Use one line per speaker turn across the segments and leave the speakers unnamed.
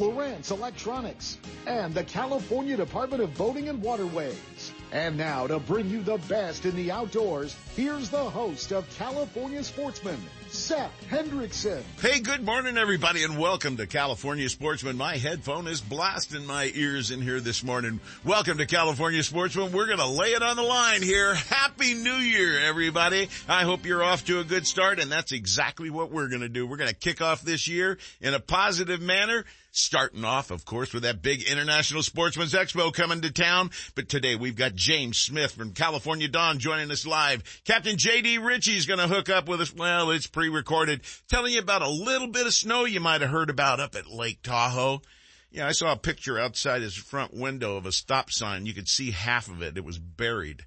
Lowrance Electronics, and the California Department of Boating and Waterways. And now to bring you the best in the outdoors, here's the host of California Sportsman, Seth Hendrickson.
Hey, good morning everybody and welcome to California Sportsman. My headphone is blasting my ears in here this morning. Welcome to California Sportsman. We're gonna lay it on the line here. Happy New Year, everybody. I hope you're off to a good start and that's exactly what we're gonna do. We're gonna kick off this year in a positive manner Starting off, of course, with that big International Sportsman's Expo coming to town. But today we've got James Smith from California Dawn joining us live. Captain JD Richey is going to hook up with us. Well, it's pre-recorded telling you about a little bit of snow you might have heard about up at Lake Tahoe. Yeah, I saw a picture outside his front window of a stop sign. You could see half of it. It was buried.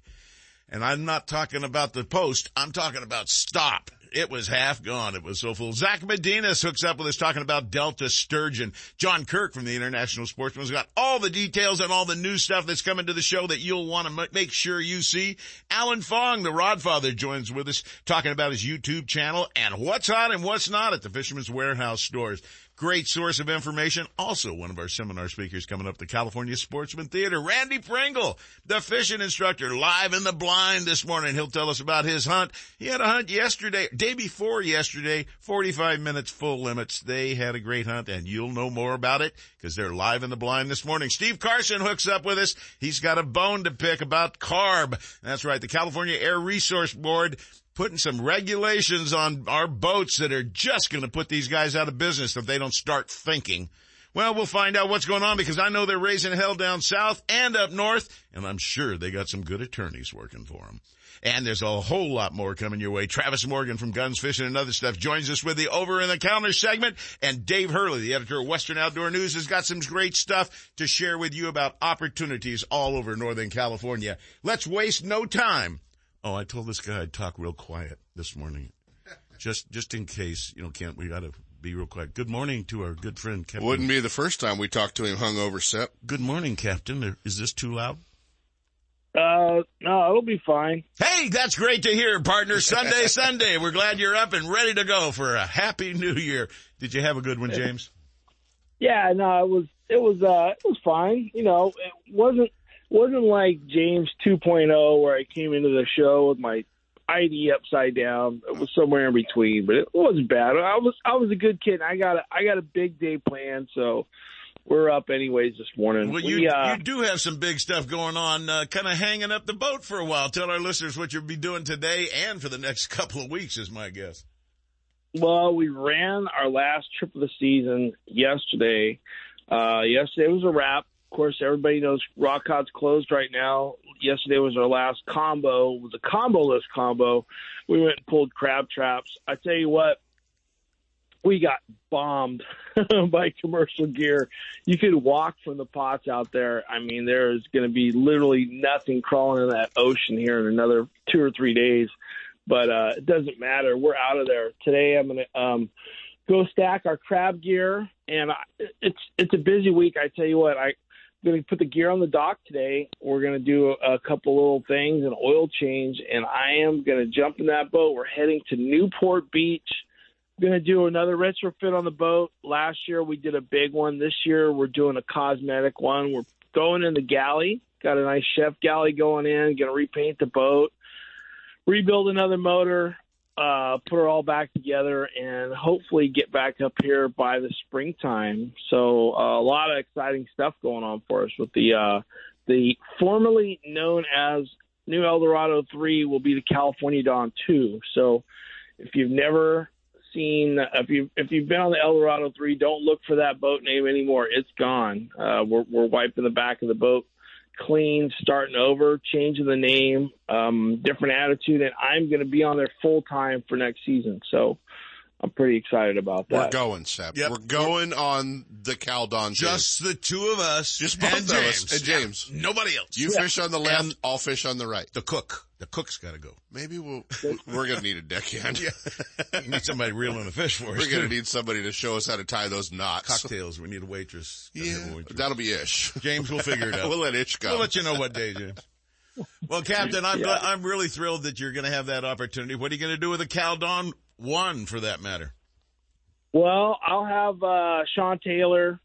And I'm not talking about the post. I'm talking about stop. It was half gone. It was so full. Zach Medinas hooks up with us talking about Delta Sturgeon. John Kirk from the International Sportsman's got all the details and all the new stuff that's coming to the show that you'll want to make sure you see. Alan Fong, the Rodfather, joins with us talking about his YouTube channel and what's hot and what's not at the Fisherman's Warehouse stores. Great source of information. Also one of our seminar speakers coming up, the California Sportsman Theater, Randy Pringle, the fishing instructor, live in the blind this morning. He'll tell us about his hunt. He had a hunt yesterday, day before yesterday, 45 minutes full limits. They had a great hunt and you'll know more about it because they're live in the blind this morning. Steve Carson hooks up with us. He's got a bone to pick about carb. That's right. The California Air Resource Board putting some regulations on our boats that are just going to put these guys out of business if they don't start thinking. Well, we'll find out what's going on because I know they're raising hell down south and up north, and I'm sure they got some good attorneys working for them. And there's a whole lot more coming your way. Travis Morgan from Guns Fishing and Other Stuff joins us with the Over in the Counter segment. And Dave Hurley, the editor of Western Outdoor News, has got some great stuff to share with you about opportunities all over Northern California. Let's waste no time Oh, I told this guy I'd talk real quiet this morning. Just, just in case, you know, can't, we gotta be real quiet. Good morning to our good friend, Captain.
Wouldn't be the first time we talked to him hungover, Sep.
Good morning, Captain. Is this too loud?
Uh, no, it'll be fine.
Hey, that's great to hear, partner. Sunday, Sunday. We're glad you're up and ready to go for a happy new year. Did you have a good one, James?
Yeah, no, it was, it was, uh, it was fine. You know, it wasn't, wasn't like James 2.0 where I came into the show with my ID upside down. It was somewhere in between, but it wasn't bad. I was I was a good kid. I got a I got a big day planned, so we're up anyways this morning.
Well, you, we, uh, you do have some big stuff going on, uh, kind of hanging up the boat for a while. Tell our listeners what you'll be doing today and for the next couple of weeks, is my guess.
Well, we ran our last trip of the season yesterday. Uh, yesterday was a wrap course, everybody knows Rock Cod's closed right now. Yesterday was our last combo. Was a combo list combo. We went and pulled crab traps. I tell you what, we got bombed by commercial gear. You could walk from the pots out there. I mean, there is going to be literally nothing crawling in that ocean here in another two or three days. But uh, it doesn't matter. We're out of there today. I'm going to um, go stack our crab gear, and I, it's it's a busy week. I tell you what, I going to put the gear on the dock today. We're going to do a, couple little things, an oil change, and I am going to jump in that boat. We're heading to Newport Beach. Going to do another retrofit on the boat. Last year we did a big one. This year we're doing a cosmetic one. We're going in the galley. Got a nice chef galley going in. Going to repaint the boat, rebuild another motor, uh, put it all back together and hopefully get back up here by the springtime. So uh, a lot of exciting stuff going on for us with the uh, the formerly known as New Eldorado Three will be the California Dawn Two. So if you've never seen if you if you've been on the Eldorado Three, don't look for that boat name anymore. It's gone. Uh, we're we're wiping the back of the boat clean, starting over, changing the name, um, different attitude, and I'm going to be on there full time for next season. So I'm pretty excited about that.
We're going, Sep.
Yep.
We're going on the Cal Dawn.
Just the two of us.
Just both
and
of us.
James.
And James.
Yeah, nobody else.
You fish on the left,
And-
I'll fish on the right.
the cook. The cook's got to go.
Maybe we'll, we're going to need a deckhand.
You need somebody reeling the fish for us.
We're going to need somebody to show us how to tie those knots.
cocktails. We need a waitress. Gotta a
Yeah,
waitress.
that'll be Ish.
James we'll figure it out.
we'll let Ish go.
We'll let you know what day, James. Well, Captain, I'm
Yeah.
I'm really thrilled that you're going to have that opportunity. What are you going to do with the Cal Dawn one, for that matter?
Well, I'll have uh, Sean Taylor,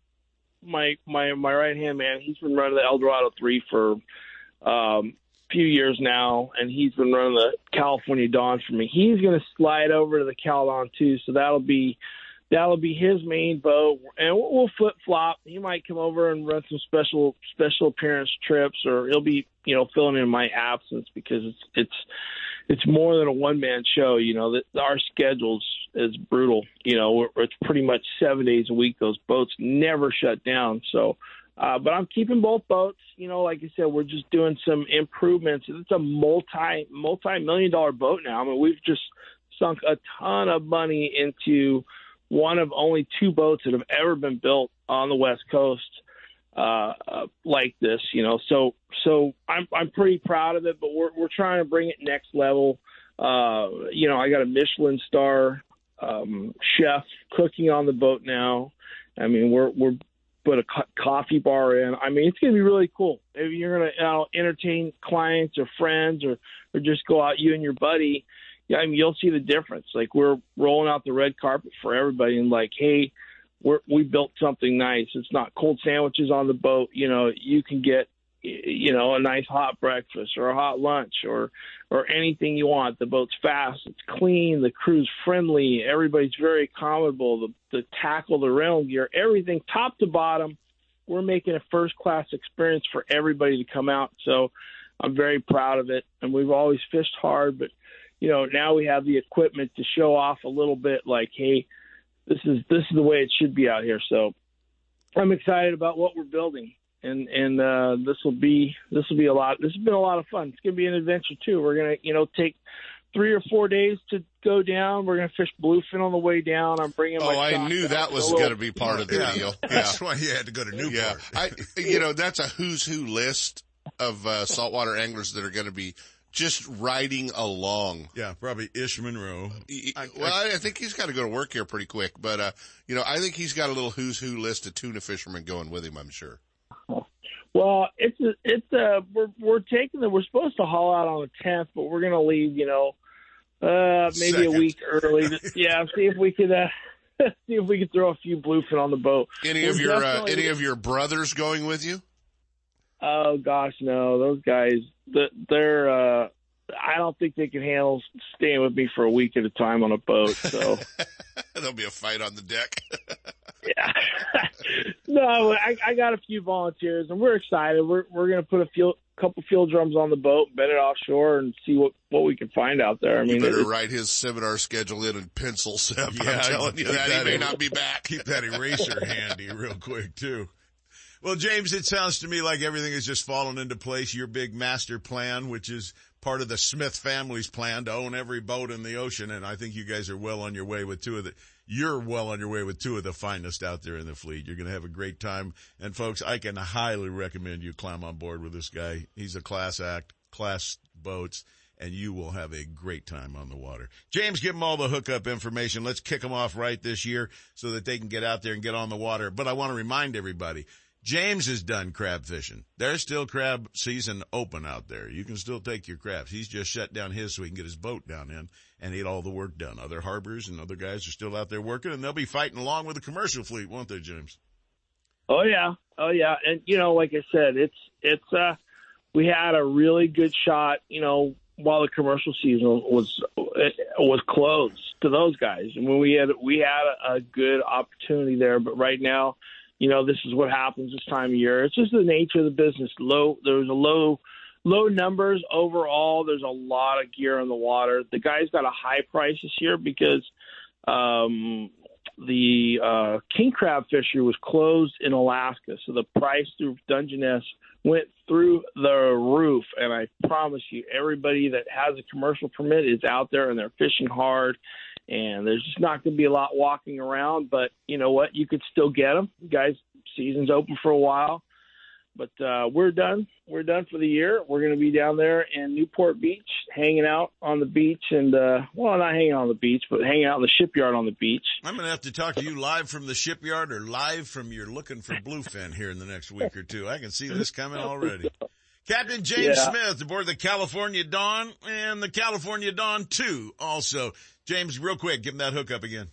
my my my right hand man. He's been running the Eldorado three for um, a few years now, and he's been running the California Dawn for me. He's going to slide over to the Cal Dawn too, so that'll be that'll be his main boat, and we'll, we'll flip flop. He might come over and run some special special appearance trips, or he'll be you know filling in my absence because it's it's it's more than a one man show. You know that our schedules is brutal. You know we're, it's pretty much seven days a week. Those boats never shut down. So, uh, but I'm keeping both boats. You know, like I said, we're just doing some improvements. It's a multi multi million dollar boat now. I mean, we've just sunk a ton of money into one of only two boats that have ever been built on the West Coast uh, uh, like this, you know. So so I'm I'm pretty proud of it, but we're we're trying to bring it next level. Uh, you know, I got a Michelin star um, chef cooking on the boat now. I mean, we're we're put a co- coffee bar in. I mean, it's to be really cool. If you're to you know, entertain clients or friends or or just go out you and your buddy, yeah, I mean, you'll see the difference. Like we're rolling out the red carpet for everybody, and like, hey, we're, we built something nice. It's not cold sandwiches on the boat. You know, you can get, you know, a nice hot breakfast or a hot lunch or, or anything you want. The boat's fast. It's clean. The crew's friendly. Everybody's very accommodable. The, the tackle, the rental gear, everything top to bottom. We're making a first class experience for everybody to come out. So I'm very proud of it. And we've always fished hard, but you know, now we have the equipment to show off a little bit like, hey, this is this is the way it should be out here. So I'm excited about what we're building, and and uh, this will be this will be a lot. This has been a lot of fun. It's gonna be an adventure too. We're gonna you know take three or four days to go down. We're gonna fish bluefin on the way down. I'm bringing. My.
Oh,
my
I knew
down
that was
little-
going to be part of the
Yeah.
deal. Yeah.
That's why you had to go to Newport.
Yeah. I, you know, that's a who's who list of uh, saltwater anglers that are going to be just riding along.
Yeah, probably Ish Monroe.
He-
I-
well, I, I think he's got to go to work here pretty quick, but, uh, you know, I think he's got a little who's who list of tuna fishermen going with him, I'm sure.
Well, it's a, it's a, we're we're taking the we're supposed to haul out on the tenth, but we're gonna leave, you know, uh maybe
Second.
a week early. yeah, see if we could uh see if we could throw a few bluefin on the boat.
Any
We're
of your, uh, any of your brothers going with you?
Oh gosh, no, those guys, th- they're uh I don't think they can handle staying with me for a week at a time on a boat. So
There'll be a fight on the deck.
yeah, no, I, I got a few volunteers, and we're excited. We're we're gonna put a few, couple fuel drums on the boat, bend it offshore, and see what what we can find out there. I
You
mean,
better
it-
write his seminar schedule in in pencil, Sep.
Yeah,
I'm telling you
keep
that. He may not be back.
Keep that eraser handy real quick too. Well, James, it sounds to me like everything is just falling into place. Your big master plan, which is part of the Smith family's plan to own every boat in the ocean. And I think you guys are well on your way with two of the, you're well on your way with two of the finest out there in the fleet. You're going to have a great time. And folks, I can highly recommend you climb on board with this guy. He's a class act, class boats and you will have a great time on the water. James, give them all the hookup information. Let's kick them off right this year so that they can get out there and get on the water. But I want to remind everybody, James is done crab fishing. There's still crab season open out there. You can still take your crabs. He's just shut down his so he can get his boat down in and get all the work done. Other harbors and other guys are still out there working and they'll be fighting along with the commercial fleet, won't they, James?
Oh yeah, oh yeah, and you know, like I said, it's it's uh, we had a really good shot, you know, while the commercial season was was closed to those guys, and when we had we had a good opportunity there, but right now, you know, this is what happens this time of year. It's just the nature of the business. Low, there's a low. Low numbers overall. There's a lot of gear on the water. The guys got a high price this year because um, the uh, king crab fishery was closed in Alaska, so the price through Dungeness went through the roof. And I promise you, everybody that has a commercial permit is out there and they're fishing hard. And there's just not going to be a lot walking around. But you know what? You could still get them. Guys, season's open for a while, but uh, we're done. We're done for the year. We're going to be down there in Newport Beach, hanging out on the beach, and uh, well, not hanging out on the beach, but hanging out in the shipyard on the beach.
I'm going to have to talk to you live from the shipyard or live from your looking for bluefin here in the next week or two. I can see this coming already. Captain James yeah. Smith aboard the California Dawn and the California Dawn 2 also. James, real quick, give him that hook up again.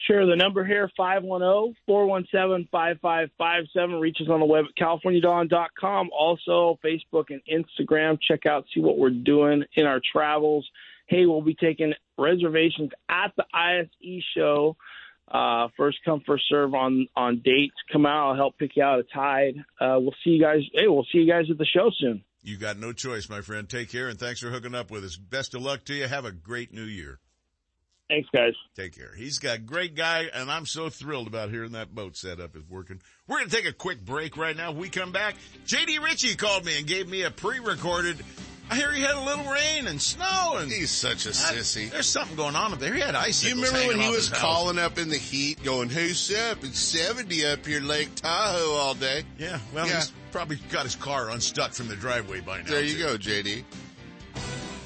Sure. The number here, 510-417-5557. Reaches on the web at californiadawn.com. Also, Facebook and Instagram. Check out, see what we're doing in our travels. Hey, we'll be taking reservations at the ISE show uh, first come, first serve on on dates. Come out, I'll help pick you out a tide. Uh, we'll see you guys. Hey, we'll see you guys at the show soon.
You got no choice, my friend. Take care and thanks for hooking up with us. Best of luck to you. Have a great new year.
Thanks, guys.
Take care. He's got a great guy, and I'm so thrilled about hearing that boat setup is working. We're going to take a quick break right now. When we come back, JD Richey called me and gave me a pre-recorded I hear he had a little rain and snow, and
he's such a sissy.
There's something going on up there. He had ice.
You remember when he was calling up in the heat, going, "Who's up? It's 70 up here, Lake Tahoe, all day."
Yeah, well, yeah. he's probably got his car unstuck from the driveway by now.
There you too. go, JD.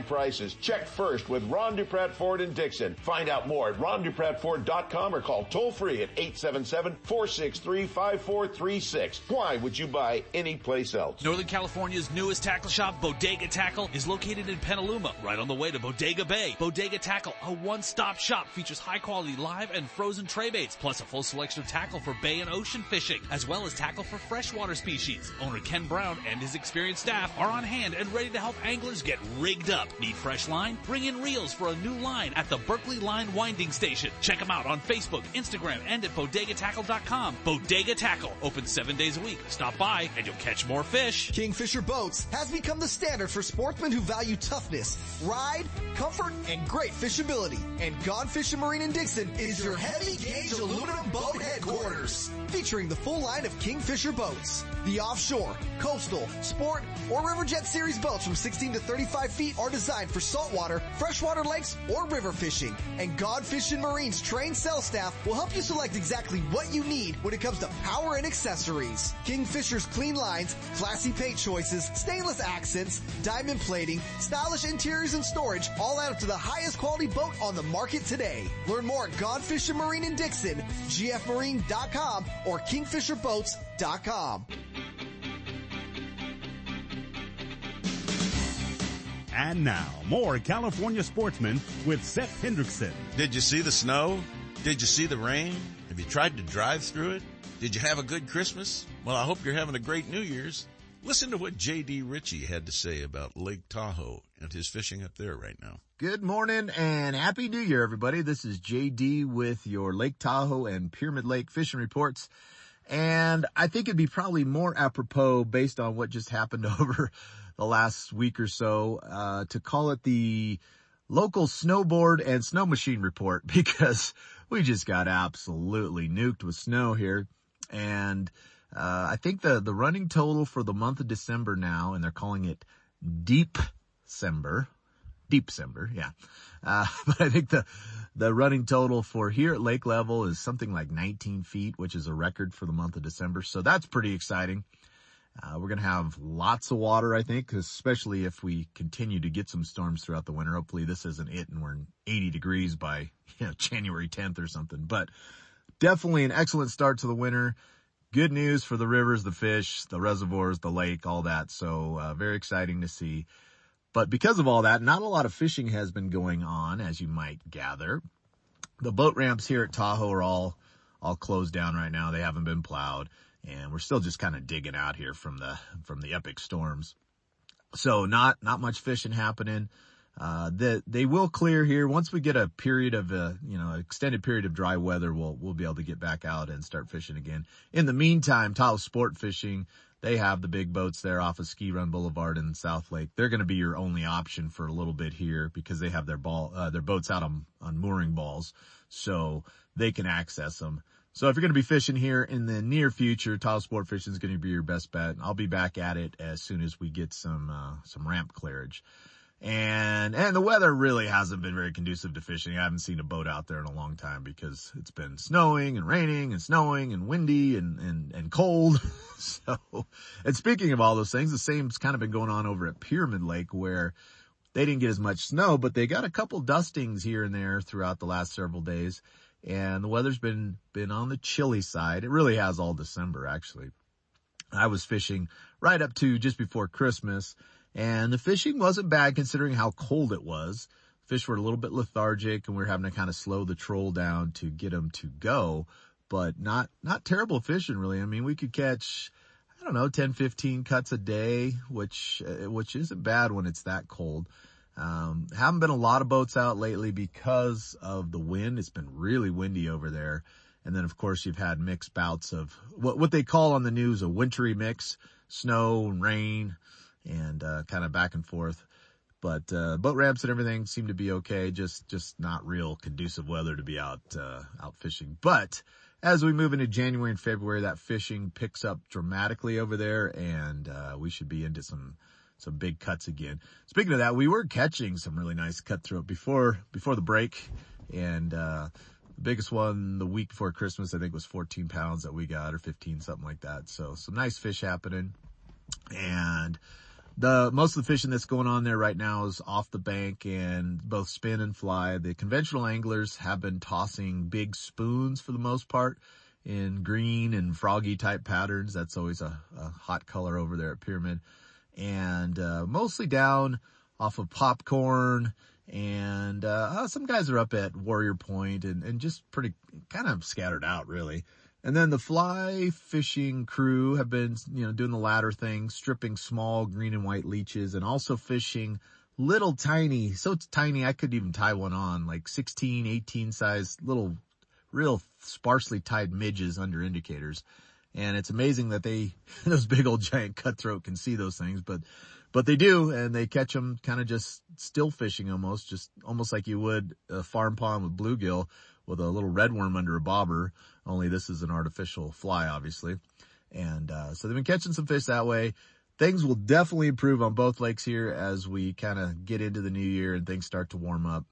prices. Check first with Ron Dupratt Ford in Dixon. Find out more at rondupratford.com or call toll free at 877-463-5436. Why would you buy any place else?
Northern California's newest tackle shop, Bodega Tackle, is located in Petaluma, right on the way to Bodega Bay. Bodega Tackle, a one-stop shop, features high-quality live and frozen tray baits, plus a full selection of tackle for bay and ocean fishing, as well as tackle for freshwater species. Owner Ken Brown and his experienced staff are on hand and ready to help anglers get rigged up. Need fresh line? Bring in reels for a new line at the Berkley Line Winding Station. Check them out on Facebook, Instagram, and at bodegatackle.com. Bodega Tackle, open seven days a week. Stop by and you'll catch more fish.
Kingfisher Boats has become the standard for sportsmen who value toughness, ride, comfort, and great fishability. And Gone Fishing Marine in Dixon is your heavy gauge aluminum boat headquarters. Featuring the full line of Kingfisher boats. The offshore, coastal, sport, or Riverjet series boats from 16 to 35 feet are designed for saltwater, freshwater lakes, or river fishing. And Fishing Marine Marine's trained sales staff will help you select exactly what you need when it comes to power and accessories. Kingfisher's clean lines, classy paint choices, stainless accents, diamond plating, stylish interiors and storage all add up to the highest quality boat on the market today. Learn more at Gone Fishing Marine in Dixon, gfmarine.com, or kingfisherboats.com.
And now, more California sportsmen with Seth Hendrickson.
Did you see the snow? Did you see the rain? Have you tried to drive through it? Did you have a good Christmas? Well, I hope you're having a great New Year's. Listen to what J.D. Richey had to say about Lake Tahoe and his fishing up there right now.
Good morning and happy new year, everybody. This is JD with your Lake Tahoe and Pyramid Lake fishing reports. And I think it'd be probably more apropos based on what just happened over the last week or so, uh, to call it the local snowboard and snow machine report because we just got absolutely nuked with snow here. And, uh, I think the, the running total for the month of December now, and they're calling it Deep December, Deep December, yeah. Uh, but I think the, the running total for here at lake level is something like 19 feet, which is a record for the month of December. So that's pretty exciting. Uh, we're going to have lots of water, I think, especially if we continue to get some storms throughout the winter. Hopefully this isn't it and we're in 80 degrees by, you know, January 10th or something, but definitely an excellent start to the winter. Good news for the rivers, the fish, the reservoirs, the lake, all that. So, uh, very exciting to see. But because of all that, not a lot of fishing has been going on, as you might gather. The boat ramps here at Tahoe are all, all closed down right now. They haven't been plowed and we're still just kind of digging out here from the, from the epic storms. So not, not much fishing happening. Uh, that they will clear here once we get a period of, uh, you know, extended period of dry weather. We'll, we'll be able to get back out and start fishing again. In the meantime, Tahoe Sport Fishing, they have the big boats there off of Ski Run Boulevard in South Lake. They're going to be your only option for a little bit here because they have their ball, uh, their boats out on, on mooring balls. So they can access them. So if you're going to be fishing here in the near future, Tahoe Sport Fishing is going to be your best bet. I'll be back at it as soon as we get some, uh, some ramp clearage. And, and the weather really hasn't been very conducive to fishing. I haven't seen a boat out there in a long time because it's been snowing and raining and snowing and windy and, and, and cold. so, and speaking of all those things, the same's kind of been going on over at Pyramid Lake where they didn't get as much snow, but they got a couple dustings here and there throughout the last several days and the weather's been, been on the chilly side. It really has all December actually. I was fishing right up to just before Christmas and the fishing wasn't bad considering how cold it was. Fish were a little bit lethargic and we are having to kind of slow the troll down to get them to go, but not, not terrible fishing really. I mean, we could catch, I don't know, 10, 15 cuts a day, which, uh, which isn't bad when it's that cold. Um, haven't been a lot of boats out lately because of the wind. It's been really windy over there. And then of course you've had mixed bouts of what, what they call on the news a wintry mix, snow and rain and, uh, kind of back and forth. But, uh, boat ramps and everything seem to be okay. Just, just not real conducive weather to be out, uh, out fishing. But as we move into January and February, that fishing picks up dramatically over there and, uh, we should be into some, some big cuts again. Speaking of that, we were catching some really nice cutthroat before, before the break. And, uh, the biggest one the week before Christmas, I think was 14 pounds that we got or 15, something like that. So some nice fish happening. And the, most of the fishing that's going on there right now is off the bank and both spin and fly. The conventional anglers have been tossing big spoons for the most part in green and froggy type patterns. That's always a, a hot color over there at Pyramid and uh, mostly down off of popcorn and uh, uh, some guys are up at Warrior Point and, and just pretty kind of scattered out really. And then the fly fishing crew have been, you know, doing the latter thing, stripping small green and white leeches and also fishing little tiny, so tiny I couldn't even tie one on, like 16, 18 size little, real sparsely tied midges under indicators. And it's amazing that they, those big old giant cutthroat can see those things, but, but they do, and they catch them kind of just still fishing almost, just almost like you would a farm pond with bluegill with a little red worm under a bobber, only this is an artificial fly, obviously. And, uh, so they've been catching some fish that way. Things will definitely improve on both lakes here as we kind of get into the new year and things start to warm up.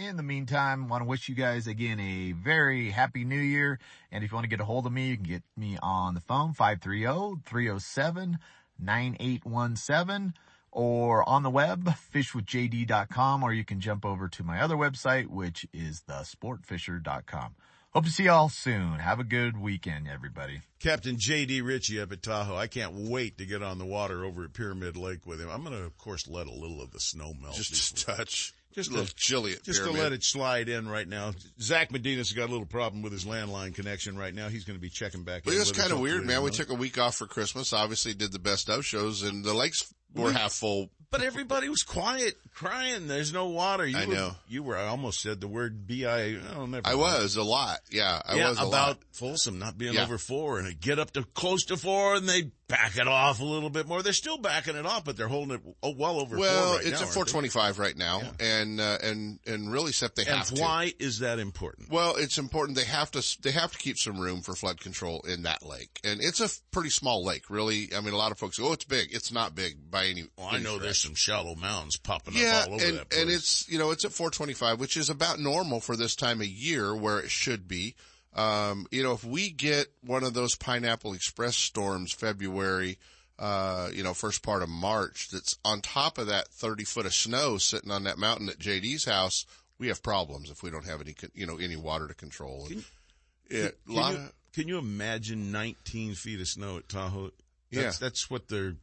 In the meantime, want to wish you guys again a very happy new year. And if you want to get a hold of me, you can get me on the phone, 530-307-9817 or on the web, fishwithjd.com, or you can jump over to my other website, which is thesportfisher.com. Hope to see y'all soon. Have a good weekend, everybody.
Captain J.D. Richey up at Tahoe. I can't wait to get on the water over at Pyramid Lake with him. I'm going to, of course, let a little of the snow melt.
Just a touch.
Just
a little
to,
chilly
Just
Pyramid.
to let it slide in right now. Zach Medina's got a little problem with his landline connection right now. He's going to be checking back
But
in
it was kind of weird, man. We took a week off for Christmas. Obviously, did the best of shows, and the lakes were half full.
But everybody was quiet, crying. There's no water. You
I
were,
know.
You were, I almost said the word B-I, never
I
mind.
was a lot. Yeah, I
yeah,
was a
about
lot.
Folsom not being
Yeah.
over four and it get up to close to four and they back it off a little bit more. They're still backing it off, but they're holding it oh, well over
Well,
four right
it's
now,
at 425 right now, and uh, and and really, except they
And
have to.
why is that important?
Well, it's important. They have to. They have to keep some room for flood control in that lake, and it's a pretty small lake. Really, I mean, a lot of folks go, "Oh, it's big." It's not big by any.
Well, I know
stretch.
there's some shallow mounds popping
Yeah,
up all over
and,
that place.
and it's you know it's at 425, which is about normal for this time of year where it should be. Um, you know, if we get one of those Pineapple Express storms February, uh, you know, first part of March, that's on top of that 30 foot of snow sitting on that mountain at JD's house, we have problems if we don't have any, you know, any water to control. And it,
Can
lot
you,
of-
can you imagine 19 feet of snow at Tahoe?
Yeah.
That's, that's what they're,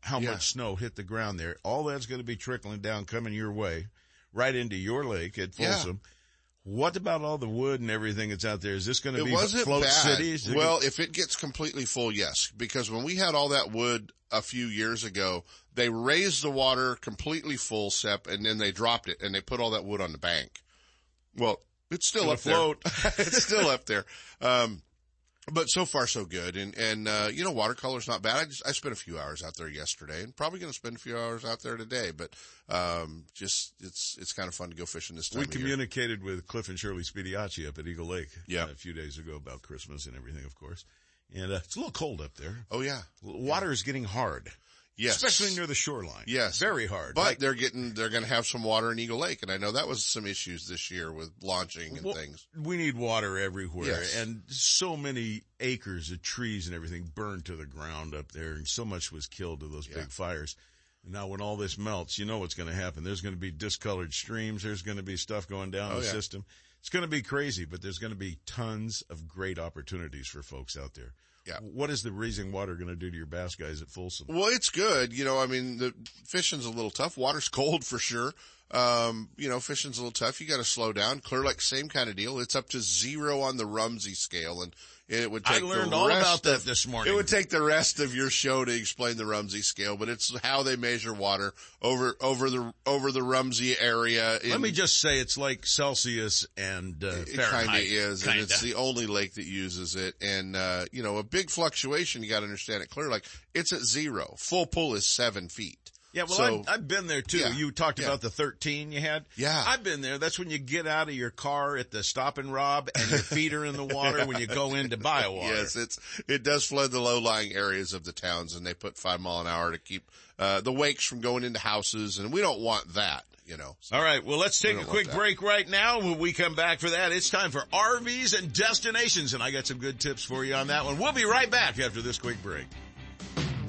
how
Yeah.
much snow hit the ground there. All that's going to be trickling down, coming your way, right into your lake at
Yeah.
What about all the wood and everything that's out there? Is this going to be float
bad.
cities?
Well, if it gets completely full, yes. Because when we had all that wood a few years ago, they raised the water completely full, Sep, and then they dropped it and they put all that wood on the bank. Well, it's still
Gonna
up
float.
there. it's still up there. Um, but so far so good. And, and, uh, you know, watercolor's not bad. I just, I spent a few hours out there yesterday and probably going to spend a few hours out there today, but, um, just, it's, it's kind of fun to go fishing this time
We
of year.
communicated with Cliff and Shirley Spediacci up at Eagle Lake
Yeah.
uh, a few days ago about Christmas and everything, of course. And uh, it's a little cold up there.
Oh yeah.
Water is getting hard,
Yes.
especially near the shoreline.
Yes.
very hard.
But
Like-
they're getting, they're going to have some water in Eagle Lake. And I know that was some issues this year with launching and
Well,
things.
We need water everywhere,
Yes.
and so many acres of trees and everything burned to the ground up there, and so much was killed to those
Yeah.
big fires. And now, when all this melts, you know what's going to happen. There's going to be discolored streams. There's going to be stuff going down
Oh,
the
yeah.
system. It's going to be crazy, but there's going to be tons of great opportunities for folks out there.
Yeah.
What is the raising water going to do to your bass guys at Folsom?
Well, it's good. You know, I mean, the fishing's a little tough. Water's cold for sure. Um, you know, fishing's a little tough. You got to slow down. Clear Lake, same kind of deal. It's up to zero on the Rumsey scale, and it would
I
take.
learned
the
all
rest
about that
of-
this morning.
It would take the rest of your show to explain the Rumsey scale, but it's how they measure water over over the over the Rumsey area. In,
Let me just say it's like Celsius and uh,
It
Fahrenheit.
kind of is, and
Kinda.
it's the only lake that uses it. And uh, you know, a big fluctuation. You got to understand it Clear Like It's at zero. Full pull is seven feet.
Yeah, well,
So-
I've, I've been there too.
Yeah,
You talked
yeah.
about the 13 you had.
Yeah.
I've been there. That's when you get out of your car at the stop and rob and your feet are in the water when you go in to buy a water.
Yes, it's it does flood the low lying areas of the towns, and they put five mile an hour to keep uh, the wakes from going into houses, and we don't want that. You know.
All right. Well, let's take a quick break right now. When we come back for that, it's time for RVs and destinations. And I got some good tips for you on that one. We'll be right back after this quick break.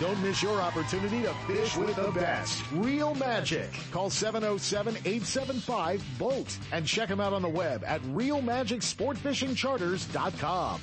Don't miss your opportunity to fish with the best. Real Magic. Call 707-875-BOAT and check them out on the web at realmagicsportfishingcharters.com.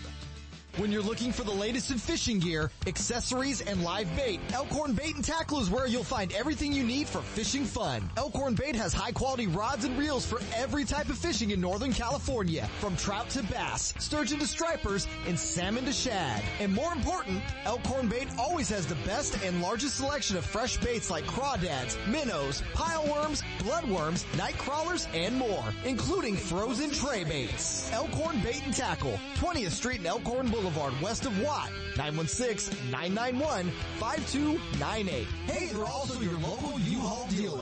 When you're looking for the latest in fishing gear, accessories, and live bait, Elkhorn Bait and Tackle is where you'll find everything you need for fishing fun. Elkhorn Bait has high quality rods and reels for every type of fishing in Northern California, from trout to bass, sturgeon to stripers, and salmon to shad. And more important, Elkhorn Bait always has the best and largest selection of fresh baits like crawdads, minnows, pileworms, bloodworms, night crawlers, and more, including frozen tray baits. Elkhorn Bait and Tackle, 20th Street and Elkhorn Boulevard, west of Watt, 916-991-5298. Hey, they're also your local U-Haul dealer.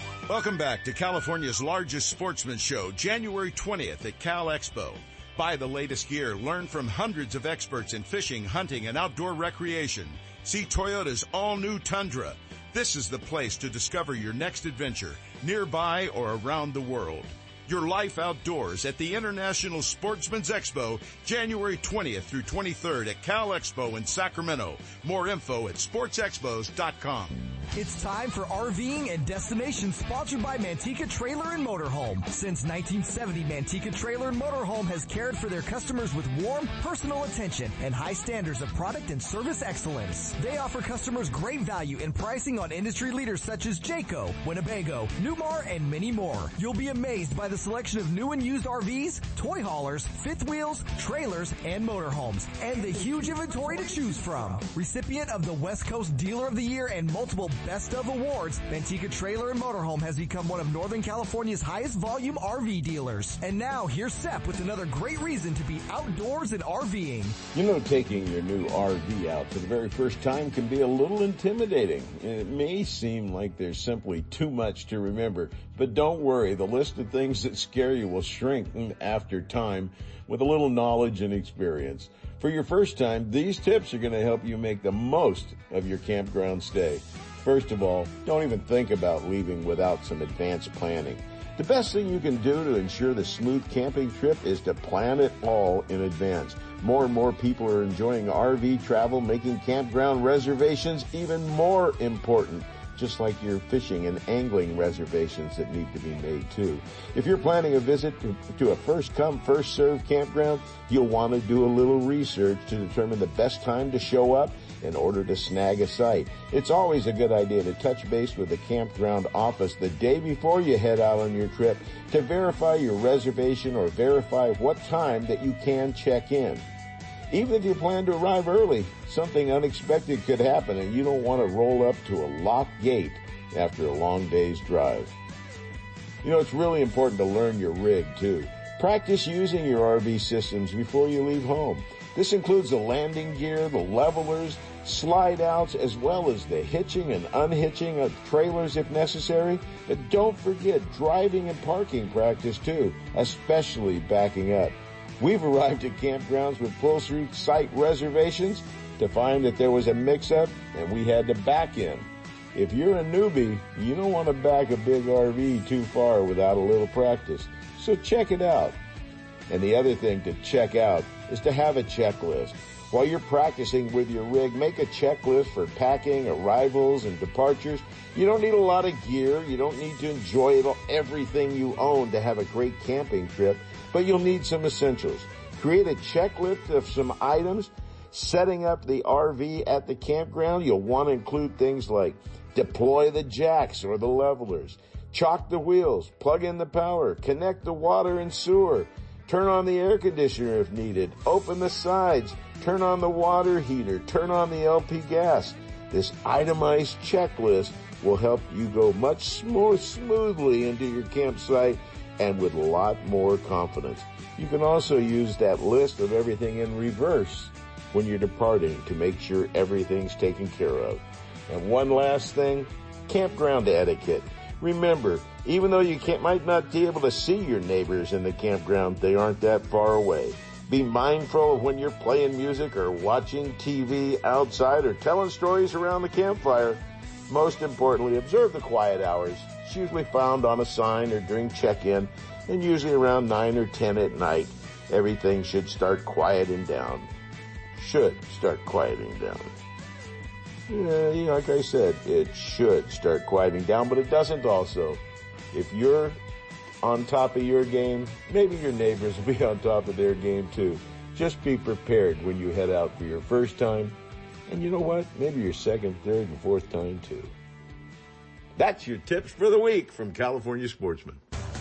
Welcome back to California's largest sportsman show, January 20th at Cal Expo. Buy the latest gear, learn from hundreds of experts in fishing, hunting, and outdoor recreation. See Toyota's all-new Tundra. This is the place to discover your next adventure, nearby or around the world. Your life outdoors at the International Sportsman's Expo, January 20th through 23rd at Cal Expo in Sacramento. More info at sportsexpos.com.
It's time for RVing and Destination sponsored by Manteca Trailer and Motorhome. Since 1970, Manteca Trailer and Motorhome has cared for their customers with warm, personal attention and high standards of product and service excellence. They offer customers great value in pricing on industry leaders such as Jayco, Winnebago, Newmar, and many more. You'll be amazed by the selection of new and used RVs, toy haulers, fifth wheels, trailers, and motorhomes, and the huge inventory to choose from. Recipient of the West Coast Dealer of the Year and multiple Best of Awards, Manteca Trailer and Motorhome has become one of Northern California's highest volume RV dealers. And now here's Sep with another great reason to be outdoors and RVing.
You know, taking your new RV out for the very first time can be a little intimidating. It may seem like there's simply too much to remember, but don't worry, the list of things that scare you will shrink after time with a little knowledge and experience. For your first time, these tips are going to help you make the most of your campground stay. First of all, don't even think about leaving without some advanced planning. The best thing you can do to ensure the smooth camping trip is to plan it all in advance. More and more people are enjoying RV travel, making campground reservations even more important just like your fishing and angling reservations that need to be made too. If you're planning a visit to, to, a first come, first served campground, you'll want to do a little research to determine the best time to show up in order to snag a site. It's always a good idea to touch base with the campground office the day before you head out on your trip to verify your reservation or verify what time that you can check in. Even if you plan to arrive early, something unexpected could happen and you don't want to roll up to a locked gate after a long day's drive. You know, it's really important to learn your rig too. Practice using your RV systems before you leave home. This includes the landing gear, the levelers, slide outs, as well as the hitching and unhitching of trailers if necessary. But don't forget driving and parking practice too, especially backing up. We've arrived at campgrounds with pull-through site reservations to find that there was a mix-up and we had to back in. If you're a newbie, you don't want to back a big RV too far without a little practice. So check it out. And the other thing to check out is to have a checklist. While you're practicing with your rig, make a checklist for packing, arrivals, and departures. You don't need a lot of gear. You don't need to enjoy everything you own to have a great camping trip, but you'll need some essentials. Create a checklist of some items. Setting up the RV at the campground, you'll want to include things like deploy the jacks or the levelers, chalk the wheels, plug in the power, connect the water and sewer, turn on the air conditioner if needed, open the sides, turn on the water heater, turn on the LP gas. This itemized checklist will help you go much more smoothly into your campsite and with a lot more confidence. You can also use that list of everything in reverse when you're departing to make sure everything's taken care of. And one last thing, campground etiquette. Remember, even though you might not be able to see your neighbors in the campground, they aren't that far away. Be mindful of when you're playing music or watching TV outside or telling stories around the campfire.
Most importantly, observe the quiet hours. It's usually found on a sign or during check-in, and usually around 9 or 10 at night, everything should start quieting down. Should start quieting down. Yeah, like I said, it should start quieting down, but it doesn't also. If you're on top of your game, maybe your neighbors will be on top of their game too. Just be prepared when you head out for your first time. And you know what? Maybe your second, third, and fourth time too. That's your tips for the week from California Sportsman.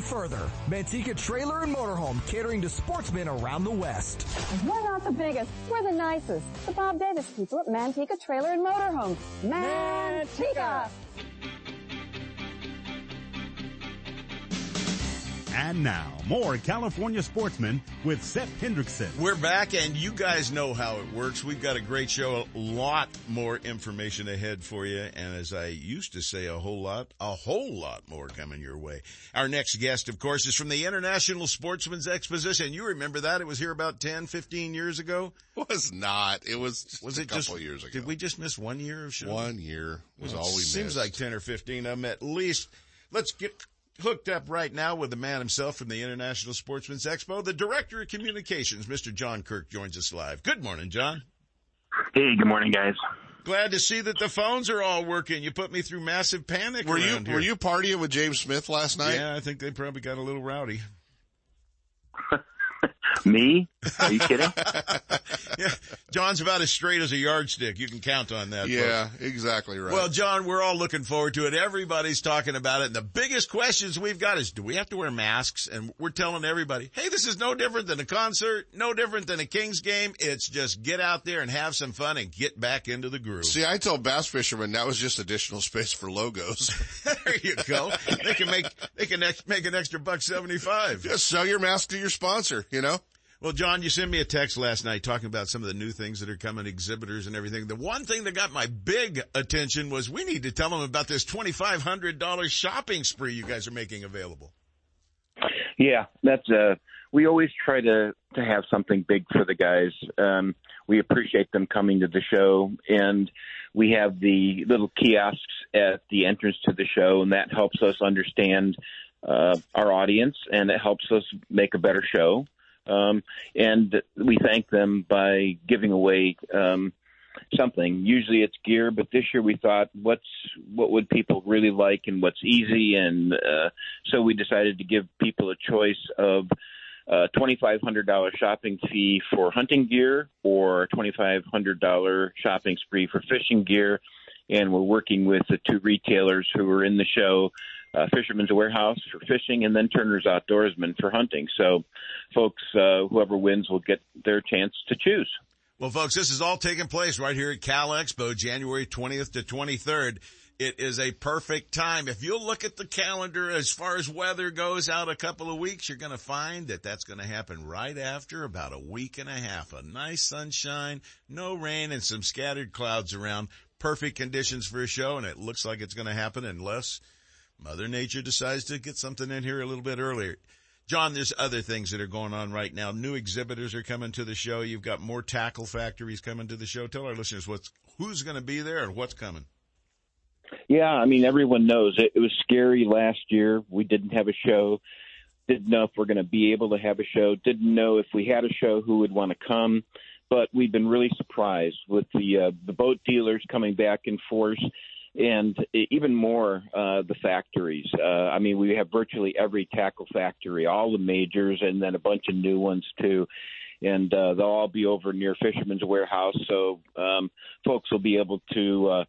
further. Manteca Trailer and Motorhome catering to sportsmen around the West.
We're not the biggest, we're the nicest. The Bob Davis people at Manteca Trailer and Motorhome. Manteca!
And now, more California sportsmen with Seth Hendrickson.
We're back and you guys know how it works. We've got a great show, a lot more information ahead for you. And as I used to say a whole lot, a whole lot more coming your way. Our next guest, of course, is from the International Sportsman's Exposition. You remember that? It was here about 10, 15 years ago.
Was not. It was just
Was
a couple
just,
years ago.
did we just miss one year of show?
One year was
Well,
all we
Seems
missed.
Seems like 10 or 15 of them at least. Let's get hooked up right now with the man himself from the International Sportsman's Expo. The Director of Communications, Mr. John Kirk, joins us live. Good morning, John.
Hey, good morning, guys.
Glad to see that the phones are all working. You put me through massive panic
were you
around here.
were you partying with James Smith last night?
Yeah, I think they probably got a little rowdy.
Me? Are you kidding?
yeah, John's about as straight as a yardstick. You can count on that.
Yeah,
folks.
exactly right.
Well, John, we're all looking forward to it. Everybody's talking about it. And the biggest questions we've got is, do we have to wear masks? And we're telling everybody, hey, this is no different than a concert, no different than a Kings game. It's just get out there and have some fun and get back into the groove.
See, I told bass fishermen that was just additional space for logos.
there you go. They can make, they can ex- make an extra buck 75.
Just sell your mask to your sponsor, you know?
Well, John, you sent me a text last night talking about some of the new things that are coming, exhibitors and everything. The one thing that got my big attention was we need to tell them about this $2,500 shopping spree you guys are making available.
Yeah, that's uh we always try to to have something big for the guys. Um we appreciate them coming to the show and we have the little kiosks at the entrance to the show and that helps us understand uh our audience and it helps us make a better show. Um and we thank them by giving away um something. Usually it's gear, but this year we thought what's what would people really like and what's easy and uh so we decided to give people a choice of a $2500 shopping fee for hunting gear or $2500 shopping spree for fishing gear and we're working with the two retailers who are in the show uh, Fisherman's Warehouse for fishing, and then Turner's Outdoorsman for hunting. So, folks, uh, whoever wins will get their chance to choose.
Well, folks, this is all taking place right here at Cal Expo, January 20th to 23rd. It is a perfect time. If you'll look at the calendar as far as weather goes out a couple of weeks, you're going to find that that's going to happen right after about a week and a half. A nice sunshine, no rain and some scattered clouds around. Perfect conditions for a show and it looks like it's going to happen unless Mother Nature decides to get something in here a little bit earlier. John, there's other things that are going on right now. New exhibitors are coming to the show. You've got more tackle factories coming to the show. Tell our listeners what's, who's going to be there and what's coming.
Yeah, I mean, everyone knows it, it was scary last year. We didn't have a show. Didn't know if we're going to be able to have a show. Didn't know if we had a show who would want to come. But we've been really surprised with the uh, the boat dealers coming back in force and even more uh, the factories. Uh, I mean, we have virtually every tackle factory, all the majors, and then a bunch of new ones too. And uh, they'll all be over near Fisherman's Warehouse, so um, folks will be able to uh,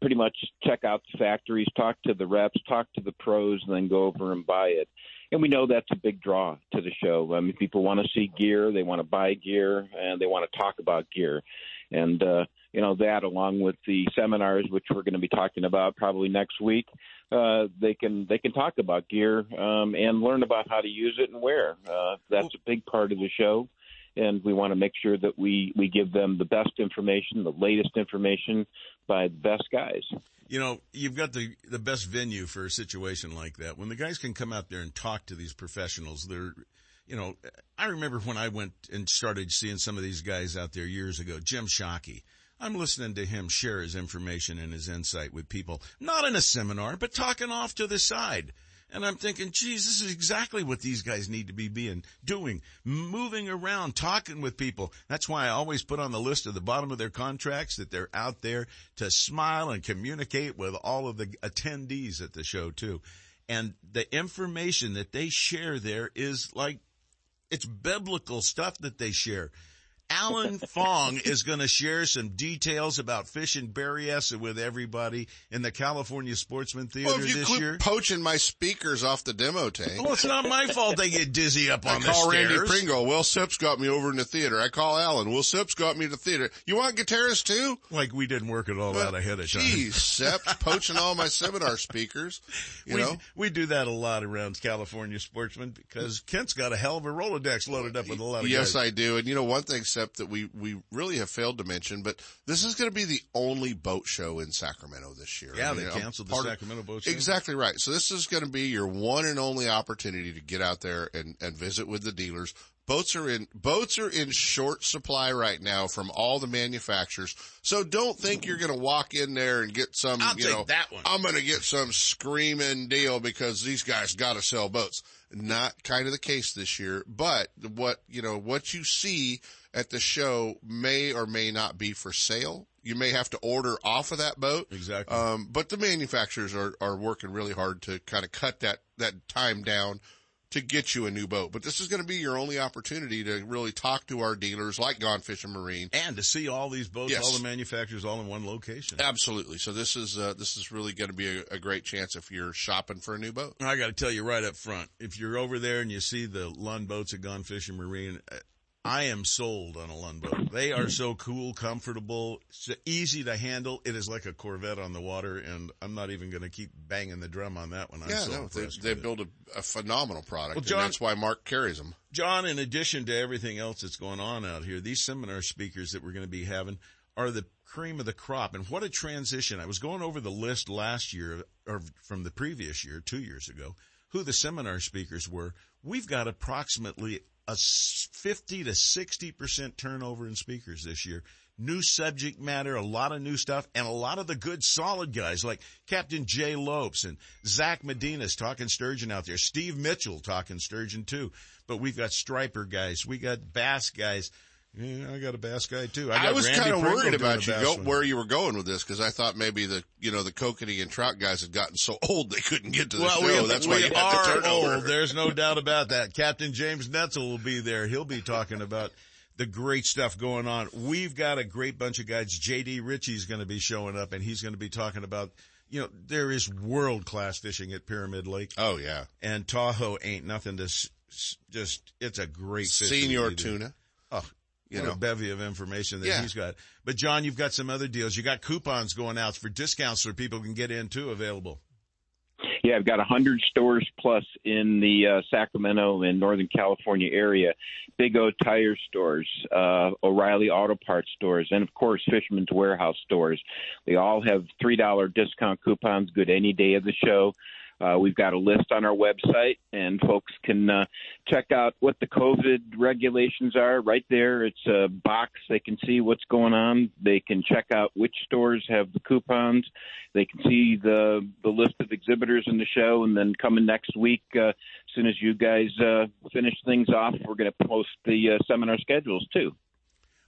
pretty much check out the factories, talk to the reps, talk to the pros, and then go over and buy it. And we know that's a big draw to the show. I mean, people want to see gear, they want to buy gear, and they want to talk about gear. And uh, you know that along with the seminars which we're going to be talking about probably next week uh, they can they can talk about gear um, and learn about how to use it and where uh, that's a big part of the show and we want to make sure that we we give them the best information the latest information by the best guys
you know, you've got the, the best venue for a situation like that. When the guys can come out there and talk to these professionals, they're, you know, I remember when I went and started seeing some of these guys out there years ago, Jim Shockey. I'm listening to him share his information and his insight with people, not in a seminar, but talking off to the side. And I'm thinking, geez, this is exactly what these guys need to be being, doing, moving around, talking with people. That's why I always put on the list at the bottom of their contracts that they're out there to smile and communicate with all of the attendees at the show too. And the information that they share there is like, it's biblical stuff that they share. Alan Fong is going to share some details about fishing Berryessa with everybody in the California Sportsman Theater
well, if you
this year.
poaching my speakers off the demo tank.
Well, it's not my fault they get dizzy up
I
on the
call
stairs.
Randy Pringle. Will Sips got me over in the theater. I call Alan. Will Sips got me to the theater. You want guitarists too?
Like we didn't work it all out ahead of time.
Geez, Sips poaching all my seminar speakers. You
we,
know,
we do that a lot around California Sportsman because Kent's got a hell of a Rolodex loaded up with a lot of
yes,
guys.
I do. And you know, one thing, Sep, that we we really have failed to mention, but this is going to be the only boat show in Sacramento this year.
Yeah,
I mean,
they canceled the
part of-
Sacramento boat show.
Exactly right. So this is going to be your one and only opportunity to get out there and, and visit with the dealers. Boats are in, boats are in short supply right now from all the manufacturers. So don't think you're going to walk in there and get some,
I'll
you
take
know,
that one.
I'm going to get some screaming deal because these guys got to sell boats. Not kind of the case this year, but what, you know, what you see at the show may or may not be for sale. You may have to order off of that boat.
Exactly.
Um, but the manufacturers are, are working really hard to kind of cut that, that time down to get you a new boat. But this is going to be your only opportunity to really talk to our dealers like Gone Fishing Marine.
and to see all these boats,
Yes.
all the manufacturers, all in one location.
Absolutely. So this is, uh, this is really going to be a, a great chance if you're shopping for a new boat.
I got to tell you right up front, if you're over there and you see the Lund boats at Gone Fishing Marine, I am sold on a Lund. They are so cool, comfortable, so easy to handle. It is like a Corvette on the water, and I'm not even going to keep banging the drum on that one. I'm
yeah,
so
no, they, they build a, a phenomenal product.
Well,
and
John-
that's why Mark carries them.
John, in addition to everything else that's going on out here, these seminar speakers that we're going to be having are the cream of the crop. And what a transition. I was going over the list last year or from the previous year, two years ago, who the seminar speakers were. We've got approximately a s- 50 to 60% turnover in speakers this year. New subject matter, a lot of new stuff, and a lot of the good solid guys like Captain Jay Lopes and Zach Medina's talking sturgeon out there. Steve Mitchell talking sturgeon too. But we've got striper guys. We got bass guys. Yeah, I got a bass guy too.
I,
got
was kind of worried about you go, where you were going with this because I thought maybe the you know the kokanee and trout guys had gotten so old they couldn't get to the
Well,
show.
we,
That's
we
why you the
are old. There's no doubt about that. Captain James Netzel will be there. He'll be talking about the great stuff going on. We've got a great bunch of guys. JD Richey's going to be showing up and he's going to be talking about, you know, there is world class fishing at Pyramid Lake
Oh yeah,
and Tahoe ain't nothing to s- s- just, it's a great
senior tuna.
Oh,
You
what
know.
a bevy of information that
Yeah.
he's got. But John, you've got some other deals. You got coupons going out for discounts so people can get in too available.
Yeah, I've got a 100 stores plus in the uh, Sacramento and Northern California area. Big O Tire stores, uh, O'Reilly Auto Parts stores, and of course Fisherman's Warehouse stores. They all have $3 discount coupons good any day of the show. Uh, we've got a list on our website, and folks can uh, check out what the COVID regulations are right there. It's a box. They can see what's going on. They can check out which stores have the coupons. They can see the the list of exhibitors in the show, and then coming next week, uh, as soon as you guys uh, finish things off, we're going to post the uh, seminar schedules too.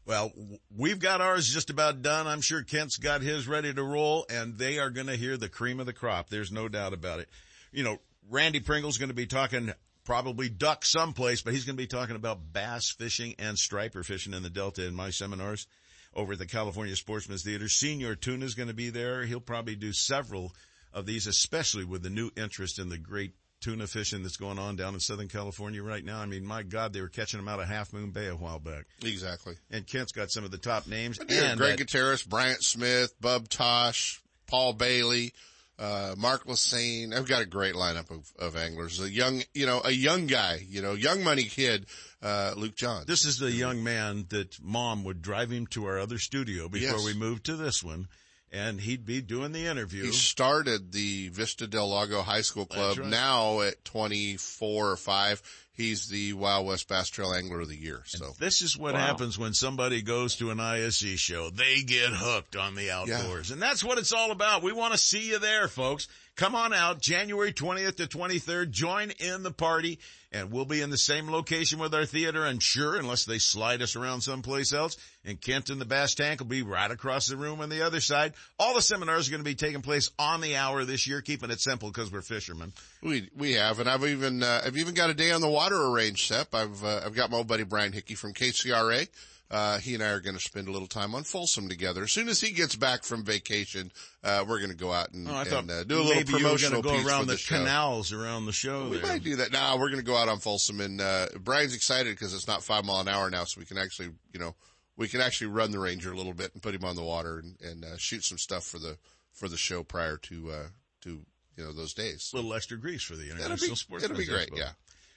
Well, we've got ours just about done. I'm sure Kent's got his ready to roll and they are going to hear the cream of the crop. There's no doubt about it. You know, Randy Pringle's going to be talking probably duck someplace, but he's going to be talking about bass fishing and striper fishing in the Delta in my seminars over at the California Sportsman's Theater. Senior Tuna's going to be there. He'll probably do several of these, especially with the new interest in the great tuna fishing that's going on down in Southern California right now. I mean, my God, they were catching them out of Half Moon Bay a while back.
Exactly.
And Kent's got some of the top names. And
Greg
that-
Gutierrez, Bryant Smith, Bub Tosh, Paul Bailey, uh, Mark Lassagne. I've got a great lineup of, of anglers. A young, you know, a young guy, you know, young money kid, uh, Luke Johns.
This is the young man that mom would drive him to our other studio before
Yes.
we moved to this one. And he'd be doing the interview.
He started the Vista del Lago High School Club.
right.
Now at 24 or 5, he's the Wild West Bass Trail Angler of the Year. So
This is what happens when somebody goes to an ISE show. They get hooked on the outdoors. And that's what it's all about. We want to see you there, folks. Come on out January 20th to 23rd. Join in the party and we'll be in the same location with our theater. I'm sure unless they slide us around someplace else and Kent and the Bass Tank will be right across the room on the other side. All the seminars are going to be taking place on the hour this year, keeping it simple because we're fishermen.
we, we have, and I've even, uh, I've even got a day on the water arranged, Sep. I've, uh, I've got my old buddy Brian Hickey from KCRA. Uh, he and I are going to spend a little time on Folsom together. As soon as he gets back from vacation, uh, we're going to go out and,
Oh,
and uh, do a little
maybe you were
promotional
going to
piece
go around
for
the,
the,
canals around the show
We
there.
might do that. No, we're going to go out on Folsom, and uh, Brian's excited because it's not five mile an hour now, so we can actually, you know, we can actually run the Ranger a little bit and put him on the water and, and uh, shoot some stuff for the for the show prior to uh, to you know those days.
A little extra grease for the
It'll
International
be,
Sports.
it'll be great. Yeah.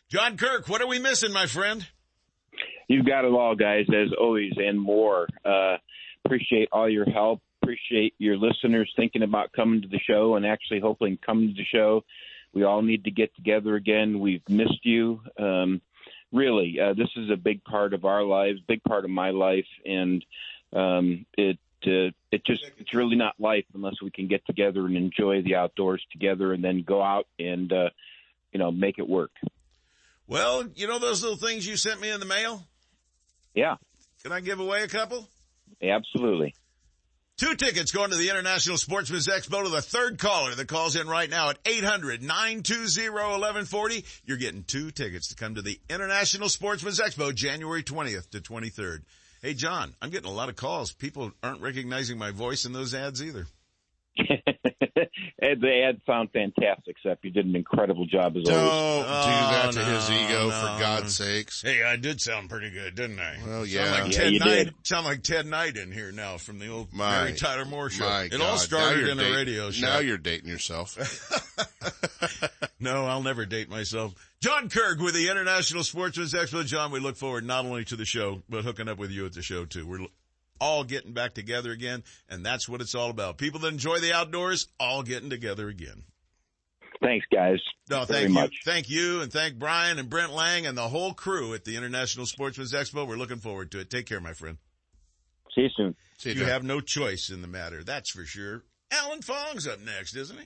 John Kirk, what are we missing, my friend?
You've got it all, guys, as always, and more. Uh, appreciate all your help. Appreciate your listeners thinking about coming to the show and actually hopefully coming to the show. We all need to get together again. We've missed you. Um, really, uh, this is a big part of our lives, big part of my life, and um, it uh, it just it's really not life unless we can get together and enjoy the outdoors together, and then go out and uh, you know make it work.
Well, you know those little things you sent me in the mail?
Yeah,
Can I give away a couple?
absolutely.
Two tickets going to the International Sportsman's Expo to the third caller that calls in right now at 800-920-1140. You're getting two tickets to come to the International Sportsman's Expo January 20th to 23rd. Hey, John, I'm getting a lot of calls. People aren't recognizing my voice in those ads either.
Ed, the ad sound fantastic, Seth. You did an incredible job as
Don't
always.
do that to
Oh,
his ego,
no.
for God's sakes.
Hey, I did sound pretty good, didn't I?
Well,
Sound
yeah.
like
Yeah,
Ted
you
Knight.
did.
Sound like Ted Knight in here now from the old
My-
Mary Tyler Moore show.
My
it
God.
all started
you're
in a radio show.
Now you're dating yourself.
No, I'll never date myself. John Kirk with the International Sportsman's Expo. John, we look forward not only to the show, but hooking up with you at the show too. We're all getting back together again, and that's what it's all about. People that enjoy the outdoors, all getting together again.
Thanks, guys.
No,
very
thank you.
much.
Thank you and thank Brian and Brent Lang and the whole crew at the International Sportsman's Expo. We're looking forward to it. Take care, my friend.
See you soon.
See you,
You have no choice in the matter. That's for sure. Alan Fong's up next, isn't he?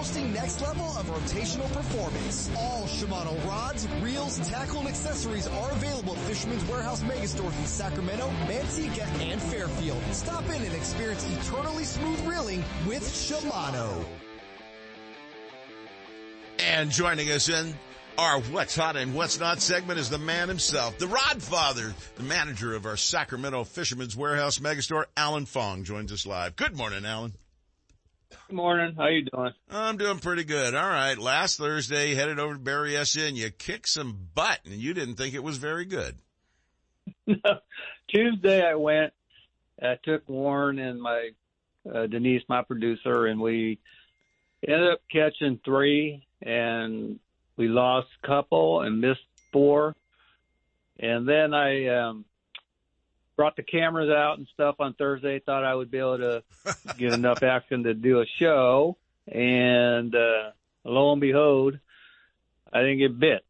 boasting next level of rotational performance. All Shimano rods, reels, tackle, and accessories are available at Fisherman's Warehouse Megastores in Sacramento, Manteca, and Fairfield. Stop in and experience eternally smooth reeling with Shimano.
And joining us in our What's Hot and What's Not segment is the man himself, the Rod Father, the manager of our Sacramento Fisherman's Warehouse Megastore, Alan Fong, joins us live. Good morning, Alan.
Good morning. How you doing?
I'm doing pretty good. All right. Last Thursday, headed over to Berryessa and you kicked some butt and you didn't think it was very good.
Tuesday I went. I took Warren and my uh, Denise, my producer, and we ended up catching three, and we lost a couple and missed four. And then I um, brought the cameras out and stuff on Thursday. Thought I would be able to get enough action to do a show, and uh, lo and behold, I didn't get bit.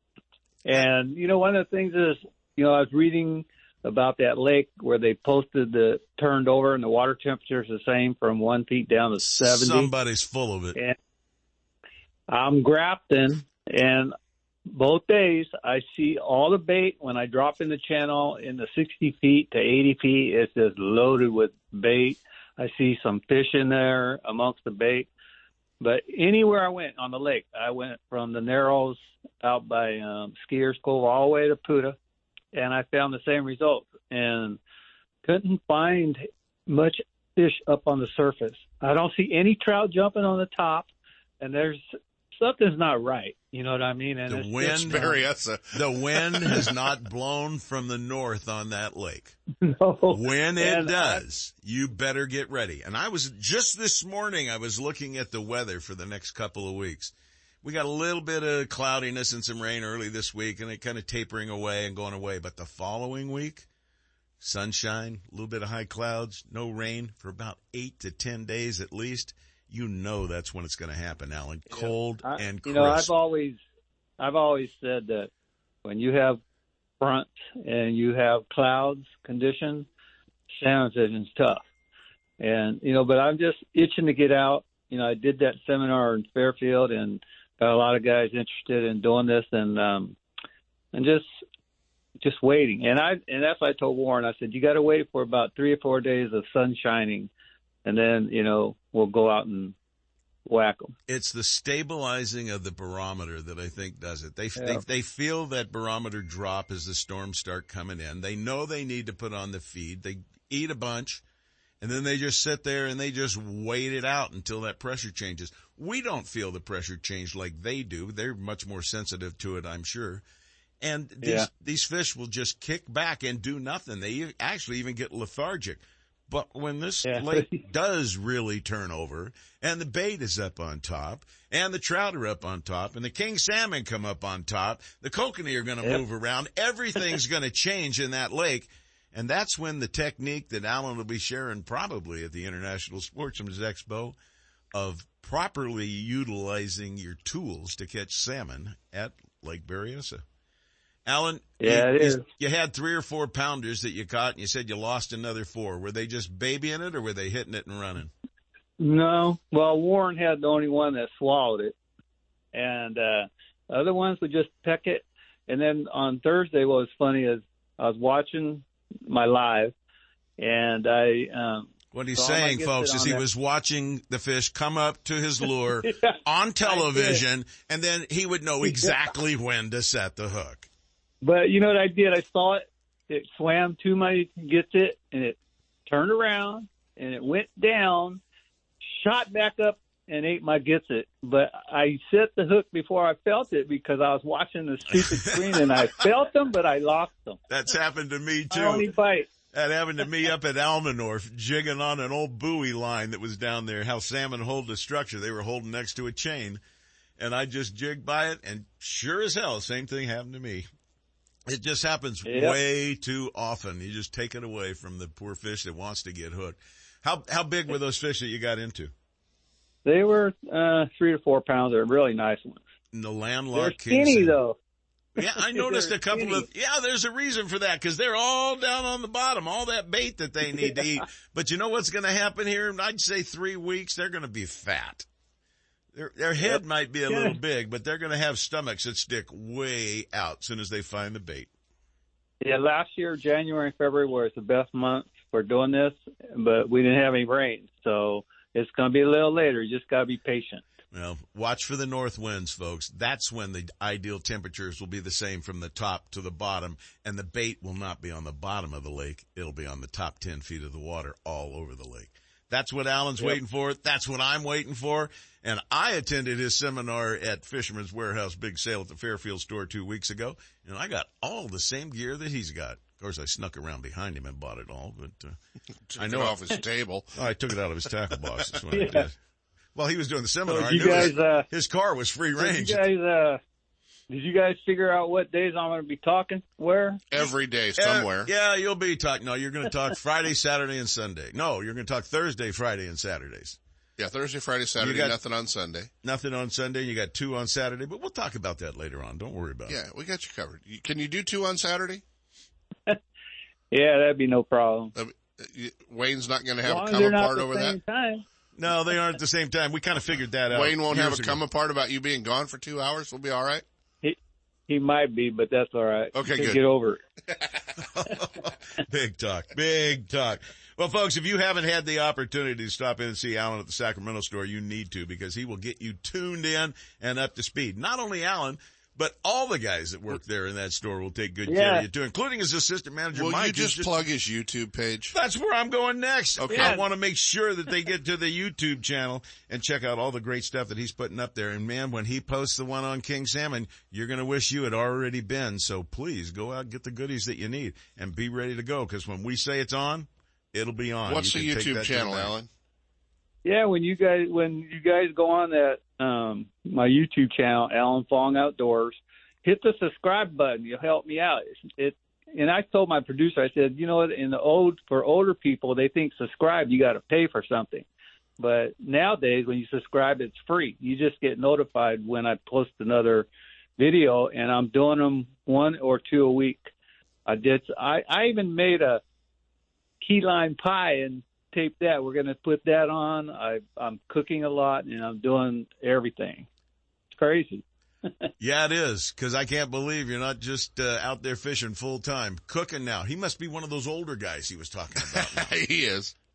And you know, one of the things is, you know, I was reading about that lake where they posted the turned over and the water temperature is the same from one feet down to seventy.
Somebody's full of it.
And I'm grafting and both days I see all the bait when I drop in the channel in the 60 feet to 80 feet. It's just loaded with bait. I see some fish in there amongst the bait. But anywhere I went on the lake, I went from the Narrows out by um, Skiers Cove all the way to Putah, and I found the same result and couldn't find much fish up on the surface. I don't see any trout jumping on the top, and there's something's not right. You know what I mean? And
the
it's
wind,
just- uh,
the wind has not blown from the north on that lake.
No.
When it
And I-
does, you better get ready. And I was just this morning, I was looking at the weather for the next couple of weeks. We got a little bit of cloudiness and some rain early this week and it kind of tapering away and going away. But the following week, sunshine, a little bit of high clouds, no rain for about eight to 10 days at least. You know that's when it's going to happen, Alan. Cold
I-
and
you know, I've always, I've always said that when you have fronts and you have clouds conditions, salmon fishing's tough. And you know, but I'm just itching to get out. You know, I did that seminar in Fairfield and got a lot of guys interested in doing this, and um, and just just waiting. And I and that's what I told Warren. I said you got to wait for about three or four days of sun shining, and then you know we'll go out and whack them.
it's the stabilizing of the barometer that I think does it. They,
Yeah.
they they feel that barometer drop as the storms start coming in. They know they need to put on the feed. They eat a bunch and then they just sit there and they just wait it out until that pressure changes. We don't feel the pressure change like they do. They're much more sensitive to it, I'm sure. And these
Yeah.
these fish will just kick back and do nothing. They actually even get lethargic. But when this
Yeah.
lake does really turn over and the bait is up on top and the trout are up on top and the king salmon come up on top, the kokanee are going to
Yep.
move around. Everything's going to change in that lake. And that's when the technique that Alan will be sharing probably at the International Sportsman's Expo of properly utilizing your tools to catch salmon at Lake Berryessa. Alan,
Yeah,
you,
it
you- you had three or four pounders that you caught and you said you lost another four. Were they just babying it or were they hitting it and running?
No. Well, Warren had the only one that swallowed it, and uh, other ones would just peck it. And then on Thursday, what was funny is I was watching my live, and I. Um,
What he's saying, folks, is he
there.
was watching the fish come up to his lure
Yeah,
on television and then he would know exactly when to set the hook.
But you know what I did? I saw it. It swam to my gets it, and it turned around and it went down, shot back up, and ate my gets it. But I set the hook before I felt it because I was watching the stupid screen and I felt them, but I lost them.
That's happened to me
I only
too.
bite.
That happened to me up at Almanor, jigging on an old buoy line that was down there. How salmon hold the structure. They were holding next to a chain and I just jigged by it and sure as hell, same thing happened to me. It just happens
Yep.
way too often. You just take it away from the poor fish that wants to get hooked. How, how big were those fish that you got into?
They were uh, three to four pounds. They're really nice ones.
In the
They're
landlocked king
skinny
salmon.
though.
Yeah, I noticed a couple
skinny.
of, yeah, there's a reason for that because they're all down on the bottom, all that bait that they need to eat. But you know what's going to happen here? I'd say three weeks, they're going to be fat. Their, their head
Yep.
might be a
Yeah.
little big, but they're going to have stomachs that stick way out as soon as they find the bait.
Yeah, last year January and February was the best months for doing this, but we didn't have any rain, so it's going to be a little later. You just got to be patient.
Well, watch for the north winds, folks. That's when the ideal temperatures will be the same from the top to the bottom, and the bait will not be on the bottom of the lake. It'll be on the top 10 feet of the water all over the lake. That's what Alan's
Yep.
waiting for. That's what I'm waiting for. And I attended his seminar at Fisherman's Warehouse Big Sale at the Fairfield store two weeks ago, and I got all the same gear that he's got. Of course, I snuck around behind him and bought it all, but uh,
Took
I
it
know
off his table.
I took it out of his tackle box. That's what I did. While he was doing the seminar,
So
I
you
knew his,
guys, uh,
his car was free
Did
range.
you guys, uh, did you guys figure out what days I'm going to be talking? Where?
Every day
Yeah,
somewhere.
Yeah, you'll be talking. No, you're going to talk Friday, Saturday, and Sunday. No, you're going to talk Thursday, Friday, and Saturdays.
Yeah, Thursday, Friday, Saturday,
got-
nothing on Sunday.
Nothing on Sunday. You got two on Saturday, but we'll talk about that later on. Don't worry about
Yeah,
it.
Yeah, we got you covered. Can you do two on Saturday?
Yeah, that'd be no problem.
Uh, Wayne's not going to have a come
they're not
apart
the
over
same
that.
time.
No, they aren't at the same time. We kind of figured that out.
Wayne won't have a
years ago.
come apart about you being gone for two hours. We'll be all right.
He he might be, but that's all right.
Okay, good.
Get over it.
Big talk. Big talk. Well, folks, if you haven't had the opportunity to stop in and see Alan at the Sacramento store, you need to because he will get you tuned in and up to speed. Not only Alan, but all the guys that work there in that store will take good care of you too, including his assistant manager,
Will
Mike.
you
who's
just plug his YouTube page?
That's where I'm going next.
Okay.
I want to make sure that they get to the YouTube channel and check out all the great stuff that he's putting up there. And man, when he posts the one on King Salmon, you're going to wish you had already been. So please go out and get the goodies that you need and be ready to go. Cause when we say it's on, it'll be on.
What's
You
the YouTube
that to the
channel,
bank.
Alan?
Yeah, when you guys when you guys go on that um my YouTube channel, Alan Fong Outdoors, hit the subscribe button. You'll help me out. It, it and I told my producer, I said, you know what, in the old for older people, they think subscribe you got to pay for something. But nowadays, when you subscribe, it's free. You just get notified when I post another video, and I'm doing them one or two a week. I did. I I even made a key lime pie and tape that. We're going to put that on. I I'm cooking a lot and I'm doing everything. It's crazy.
Yeah, it is. Cause I can't believe you're not just uh, out there fishing full time, cooking now. He must be one of those older guys he was talking about.
he is.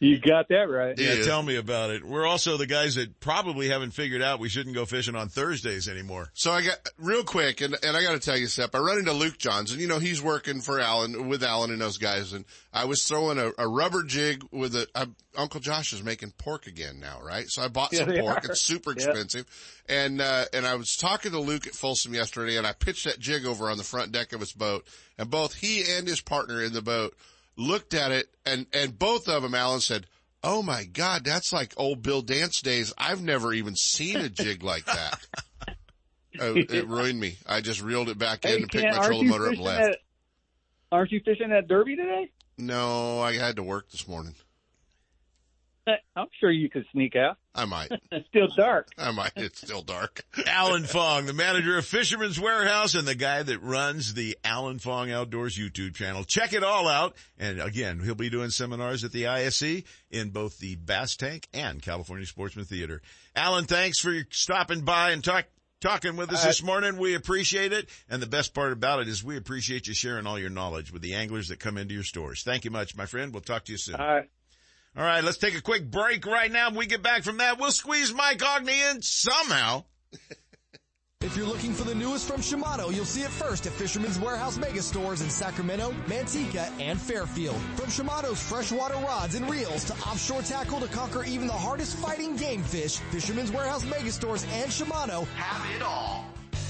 You got that right.
Yeah, tell me about it. We're also the guys that probably haven't figured out we shouldn't go fishing on Thursdays anymore.
So I got real quick, and, and I got to tell you, Sep, I run into Luke Johns, and you know he's working for Alan with Alan and those guys, and I was throwing a, a rubber jig with a, I, Uncle Josh is making pork again now, right? So I bought
Yeah,
some pork.
are.
It's super
Yeah.
expensive, and uh, and I was talking to Luke at Folsom yesterday, and I pitched that jig over on the front deck of his boat, and both he and his partner in the boat looked at it, and and both of them, Alan said. Oh my God, that's like old Bill Dance days. I've never even seen a jig like that. Oh, it ruined me. I just reeled it back in
Hey,
and picked my
aren't
trolling motor up and left.
at- Aren't you fishing at Derby today?
No, I had to work this morning.
I'm sure you could sneak out.
I might.
It's still dark.
I might. It's still dark.
Alan Fong, the manager of Fisherman's Warehouse and the guy that runs the Alan Fong Outdoors YouTube channel. Check it all out. And again, he'll be doing seminars at the ISE in both the Bass Tank and California Sportsman Theater. Alan, thanks for stopping by and talk, talking with us
Uh,
this morning. We appreciate it. And the best part about it is we appreciate you sharing all your knowledge with the anglers that come into your stores. Thank you much, my friend. We'll talk to you soon.
All right.
All right, let's take a quick break right now. When we get back from that, we'll squeeze Mike Aughney in somehow.
If you're looking for the newest from Shimano, you'll see it first at Fisherman's Warehouse Mega Stores in Sacramento, Manteca, and Fairfield. From Shimano's freshwater rods and reels to offshore tackle to conquer even the hardest fighting game fish, Fisherman's Warehouse Mega Stores and Shimano have it all.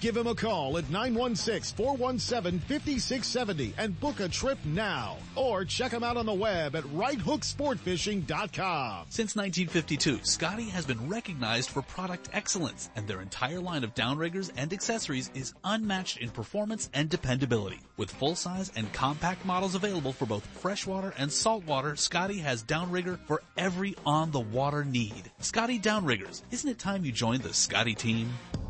Give him a call at 916-417-5670 and book a trip now. Or check him out on the web at righthooksportfishing.com.
Since 1952, Scotty has been recognized for product excellence, and their entire line of downriggers and accessories is unmatched in performance and dependability. With full-size and compact models available for both freshwater and saltwater, Scotty has downrigger for every on-the-water need. Scotty Downriggers, isn't it time you joined the Scotty team?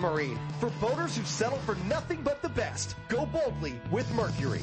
Marine. For boaters who settle for nothing but the best. Go boldly with Mercury.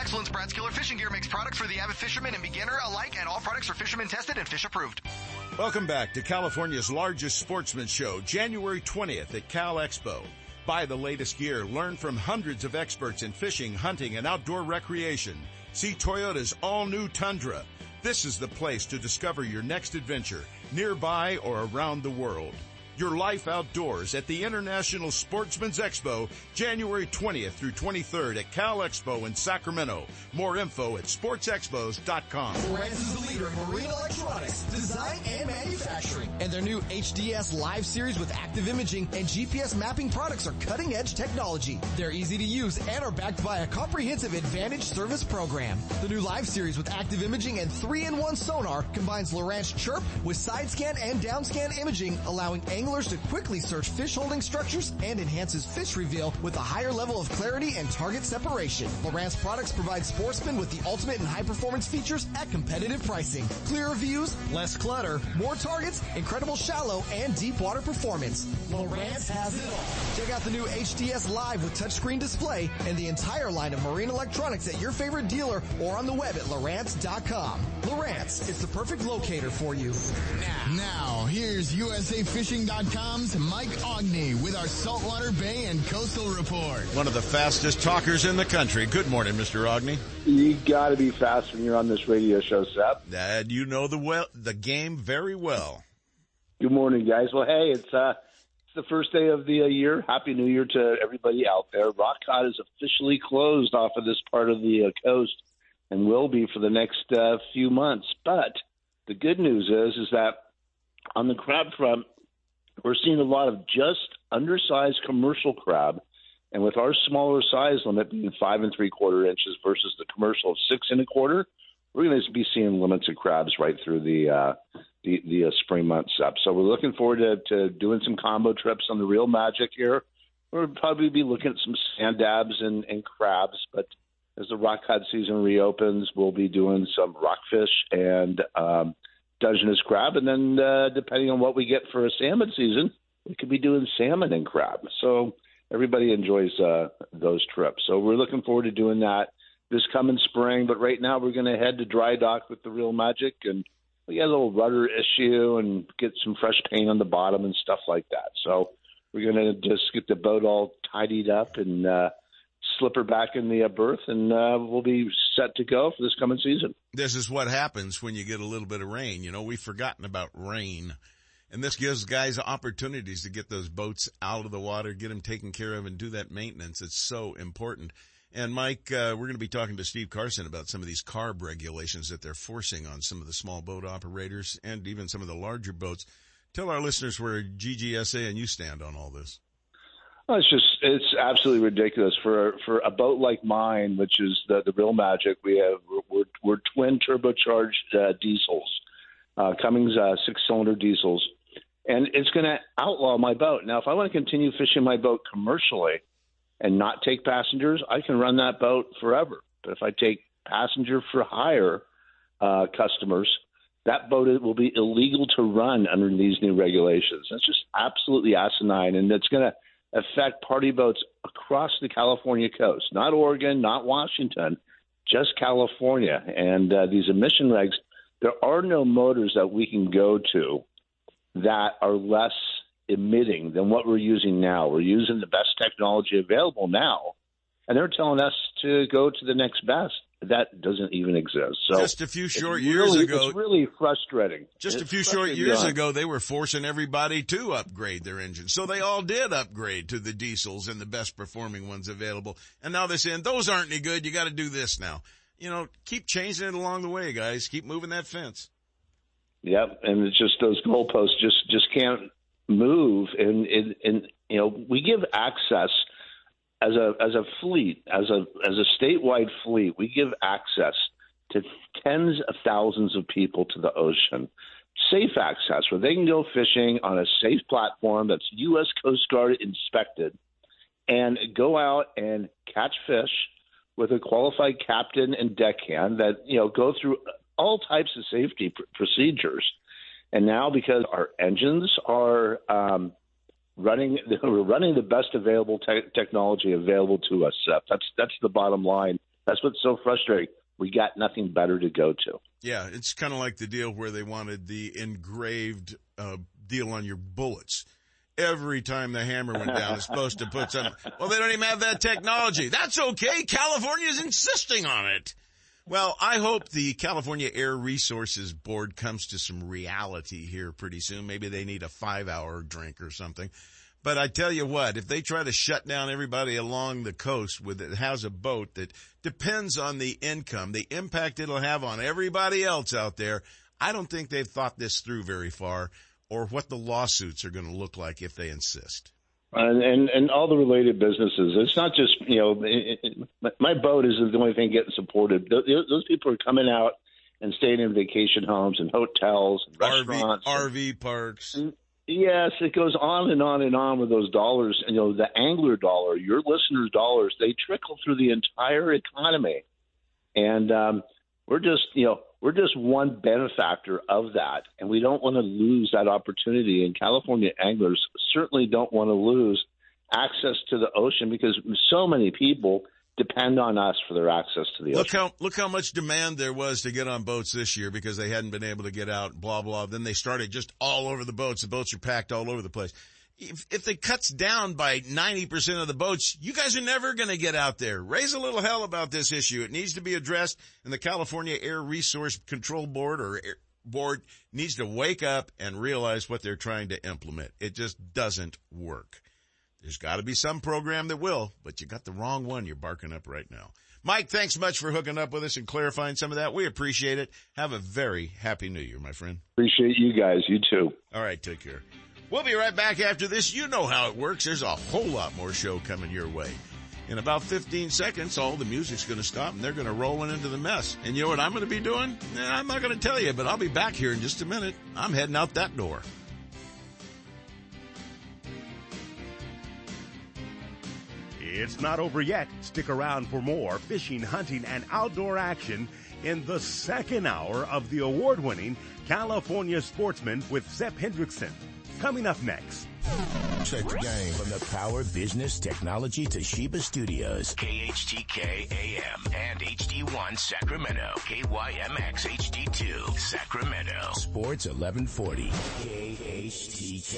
excellence, Brad's Killer Fishing Gear makes products for the avid fisherman and beginner alike, and all products are fisherman tested and fish approved.
Welcome back to California's largest sportsman show, January 20th at Cal Expo. Buy the latest gear, learn from hundreds of experts in fishing, hunting, and outdoor recreation. See Toyota's all-new Tundra. This is the place to discover your next adventure, nearby or around the world. Your life outdoors at the International Sportsman's Expo, January 20th through 23rd at Cal Expo in Sacramento. More info at sportsexpos.com.
Lowrance is the leader in marine electronics, design, and manufacturing. And their new HDS Live series with active imaging and GPS mapping products are cutting edge technology. They're easy to use and are backed by a comprehensive advantage service program. The new Live series with active imaging and 3-in-1 sonar combines Lowrance Chirp with side scan and down scan imaging, allowing anglers to quickly search fish holding structures and enhances fish reveal with a higher level of clarity and target separation. Lowrance products provide sportsmen with the ultimate and high performance features at competitive pricing. Clearer views, less clutter, more targets, incredible shallow and deep water performance. Lowrance has it all. Check out the new HDS Live with touchscreen display and the entire line of marine electronics at your favorite dealer or on the web at Lowrance.com. Lowrance is the perfect locator for you.
Now, now here's USAFishing.com's Mike Aughney with our Saltwater Bay and Coastal Report.
One of the fastest talkers in the country. Good morning, Mr. Aughney.
You got to be fast when you're on this radio show, Seth.
Dad, you know the well, the game very well.
Good morning, guys. Well, hey, it's uh, it's the first day of the uh, year. Happy New Year to everybody out there. Rock Cod is officially closed off of this part of the uh, coast and will be for the next uh, few months. But the good news is, is that on the crab front, we're seeing a lot of just undersized commercial crab. And with our smaller size limit being five and three quarter inches versus the commercial of six and a quarter, we're going to be seeing limits of crabs right through the uh, the, the uh, spring months up. So we're looking forward to, to doing some combo trips on the Real Magic here. We'll probably be looking at some sand dabs and, and crabs, but as the rock cod season reopens, we'll be doing some rockfish and um, Dungeness crab, and then uh, depending on what we get for a salmon season, we could be doing salmon and crab. So everybody enjoys uh, those trips. So we're looking forward to doing that this coming spring. But right now, we're going to head to dry dock with the Real Magic, and we got a little rudder issue and get some fresh paint on the bottom and stuff like that. So we're going to just get the boat all tidied up and uh, slip her back in the uh, berth, and uh, we'll be set to go for this coming season.
This is what happens when you get a little bit of rain. You know, we've forgotten about rain. And this gives guys opportunities to get those boats out of the water, get them taken care of, and do that maintenance. It's so important. And Mike, uh, we're going to be talking to Steve Carson about some of these CARB regulations that they're forcing on some of the small boat operators and even some of the larger boats. Tell our listeners where GGSA and you stand on all this.
Well, it's just it's absolutely ridiculous for for a boat like mine, which is the the real magic. We have we're, we're twin turbocharged uh, diesels, uh, Cummins uh, six cylinder diesels, and it's going to outlaw my boat. Now, if I want to continue fishing my boat commercially and not take passengers, I can run that boat forever. But if I take passenger for hire uh, customers, that boat will be illegal to run under these new regulations. That's just absolutely asinine, and it's going to affect party boats across the California coast, not Oregon, not Washington, just California. And uh, these emission regs, there are no motors that we can go to that are less emitting than what we're using now. We're using the best technology available now, and they're telling us to go to the next best that doesn't even exist. So
just a few short
really,
years ago,
it's really frustrating.
Just
it's
a few short years ago, they were forcing everybody to upgrade their engines, so they all did upgrade to the diesels and the best performing ones available. And now they're saying those aren't any good. You got to do this now. You know, keep changing it along the way, guys. Keep moving that fence.
Yep, and it's just those goalposts just just can't move, and and, and you know we give access as a as a fleet, as a as a statewide fleet, we give access to tens of thousands of people to the ocean. Safe access where they can go fishing on a safe platform that's U.S. Coast Guard inspected and go out and catch fish with a qualified captain and deckhand that you know go through all types of safety pr- procedures. And now, because our engines are um, running, we're running the best available te- technology available to us. Seth. That's that's the bottom line. That's what's so frustrating. We got nothing better to go to.
Yeah, it's kind of like the deal where they wanted the engraved uh, deal on your bullets. Every time the hammer went down, it's supposed to put some. Well, they don't even have that technology. That's okay. California's insisting on it. Well, I hope the California Air Resources Board comes to some reality here pretty soon. Maybe they need a five hour drink or something. But I tell you what, if they try to shut down everybody along the coast with it has a boat that depends on the income, the impact it'll have on everybody else out there, I don't think they've thought this through very far or what the lawsuits are going to look like if they insist
and, and and all the related businesses. It's not just you know, it, it, my boat is the only thing getting supported. Those, those people are coming out and staying in vacation homes and hotels, and restaurants,
RV, RV parks.
Yes, it goes on and on and on with those dollars. And, you know, the angler dollar, your listeners' dollars, they trickle through the entire economy, and um, we're just you know we're just one benefactor of that, and we don't want to lose that opportunity. And California anglers certainly don't want to lose access to the ocean because so many people depend on us for their access to the ocean.
look
ocean.
How, look how much demand there was to get on boats this year because they hadn't been able to get out, blah, blah. Then they started just all over the boats. The boats are packed all over the place if, if it cuts down by 90% of the boats, you guys are never going to get out there. Raise a little hell about this issue. It needs to be addressed and the California Air Resource Control Board or Air board needs to wake up and realize what they're trying to implement. It just doesn't work. There's got to be some program that will, but you got the wrong one you're barking up right now. Mike, thanks much for hooking up with us and clarifying some of that. We appreciate it. Have a very happy new year, my friend.
Appreciate you guys. You too.
All right. Take care. We'll be right back after this. You know how it works. There's a whole lot more show coming your way. In about 15 seconds, all the music's going to stop and they're going to roll into the mess. And you know what I'm going to be doing? I'm not going to tell you, but I'll be back here in just a minute. I'm heading out that door.
It's not over yet. Stick around for more fishing, hunting, and outdoor action in the second hour of the award-winning California Sportsman with Seth Hendrickson. Coming up next.
Check the game. From the Power Business Technology Toshiba Studios. KHTK AM and HD1 Sacramento. KYMX HD2 Sacramento. Sports 1140. KHTK.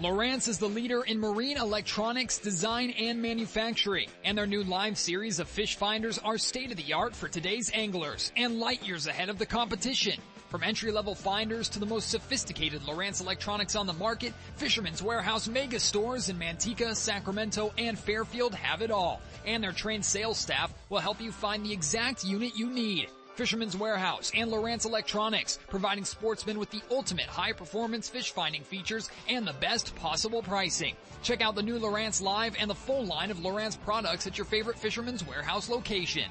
Lowrance is the leader in marine electronics design and manufacturing, and their new live series of fish finders are state of the art for today's anglers and light years ahead of the competition. From entry-level finders to the most sophisticated Lowrance electronics on the market, Fisherman's Warehouse mega stores in Manteca, Sacramento, and Fairfield have it all. And their trained sales staff will help you find the exact unit you need. Fisherman's Warehouse and Lowrance Electronics, providing sportsmen with the ultimate high performance fish finding features and the best possible pricing. Check out the new Lowrance Live and the full line of Lowrance products at your favorite Fisherman's Warehouse location.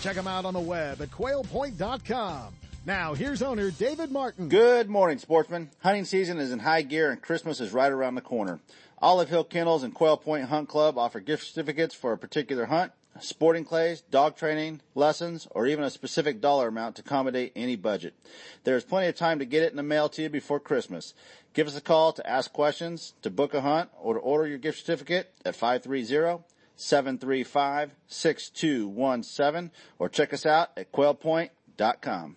Check them out on the web at quailpoint.com. Now, here's owner David Martin.
Good morning, sportsmen. Hunting season is in high gear and Christmas is right around the corner. Olive Hill Kennels and Quail Point Hunt Club offer gift certificates for a particular hunt, sporting clays, dog training, lessons, or even a specific dollar amount to accommodate any budget. There is plenty of time to get it in the mail to you before Christmas. Give us a call to ask questions, to book a hunt, or to order your gift certificate at 530 735 6217 or check us out at quailpoint.com.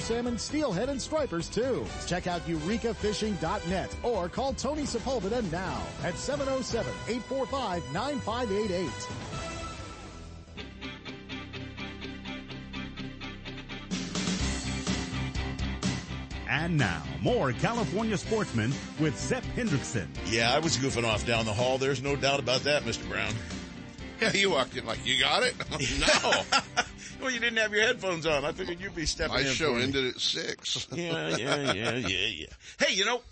salmon, steelhead, and stripers too. Check out eurekafishing.net or call Tony Sepulveda now at 707-845-9588.
And now, more California sportsmen with Seth Hendrickson.
Yeah, I was goofing off down the hall. There's no doubt about that, Mr. Brown.
Yeah, you walked in like, you got it? no.
Well, you didn't have your headphones on. I figured you'd be stepping
My
in.
show
for me.
ended at six.
yeah, yeah, yeah, yeah, yeah. Hey, you know,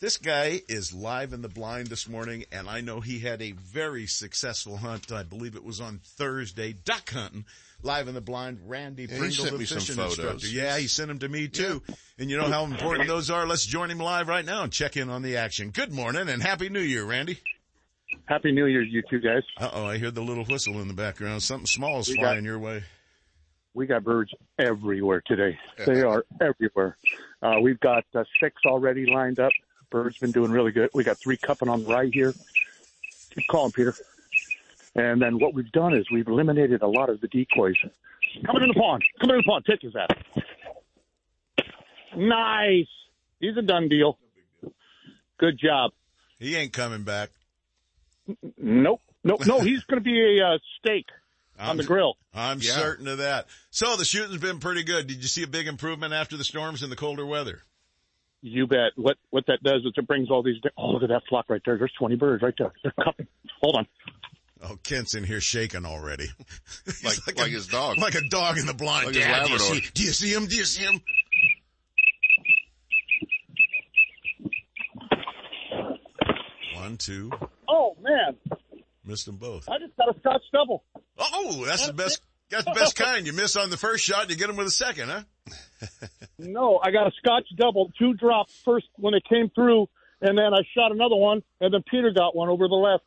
this guy is live in the blind this morning, and I know he had a very successful hunt. I believe it was on Thursday, duck hunting. Live in the blind, Randy
Yeah, he
Pringle,
sent
the
me some
fishing
photos.
instructor. Yeah, he sent them to me too. And you know how important those are? Let's join him live right now and check in on the action. Good morning and Happy New Year, Randy.
Happy New Year, you two guys.
Uh oh, I hear the little whistle in the background. Something small is
We got-
flying your way.
We got birds everywhere today. They are everywhere. Uh, we've got uh, six already lined up. Birds been doing really good. We got three cupping on the right here. Keep calling, Peter. And then what we've done is we've eliminated a lot of the decoys. Coming in the pond. Coming in the pond. Take his ass. Nice. He's a done deal. Good job.
He ain't coming back.
Nope. Nope. No, he's going to be a uh, steak on the grill.
I'm
Yeah.
certain of that. So the shooting's been pretty good. Did you see a big improvement after the storms and the colder weather?
You bet. What what that does is it brings all these. Oh, look at that flock right there. There's 20 birds right there. They're cupping. Hold on.
Oh, Kent's in here shaking already.
like,
like
like
a-
his dog.
Like a dog in the blind.
Like
Dad, do you, see, do you see him? Do you see him? One, two.
Oh man,
Missed them both.
I just got a Scotch double.
Oh, that's the best. That's the best kind. You miss on the first shot, you get them with a second, huh?
No, I got a Scotch double. Two dropped first when it came through, and then I shot another one, and then Peter got one over the left.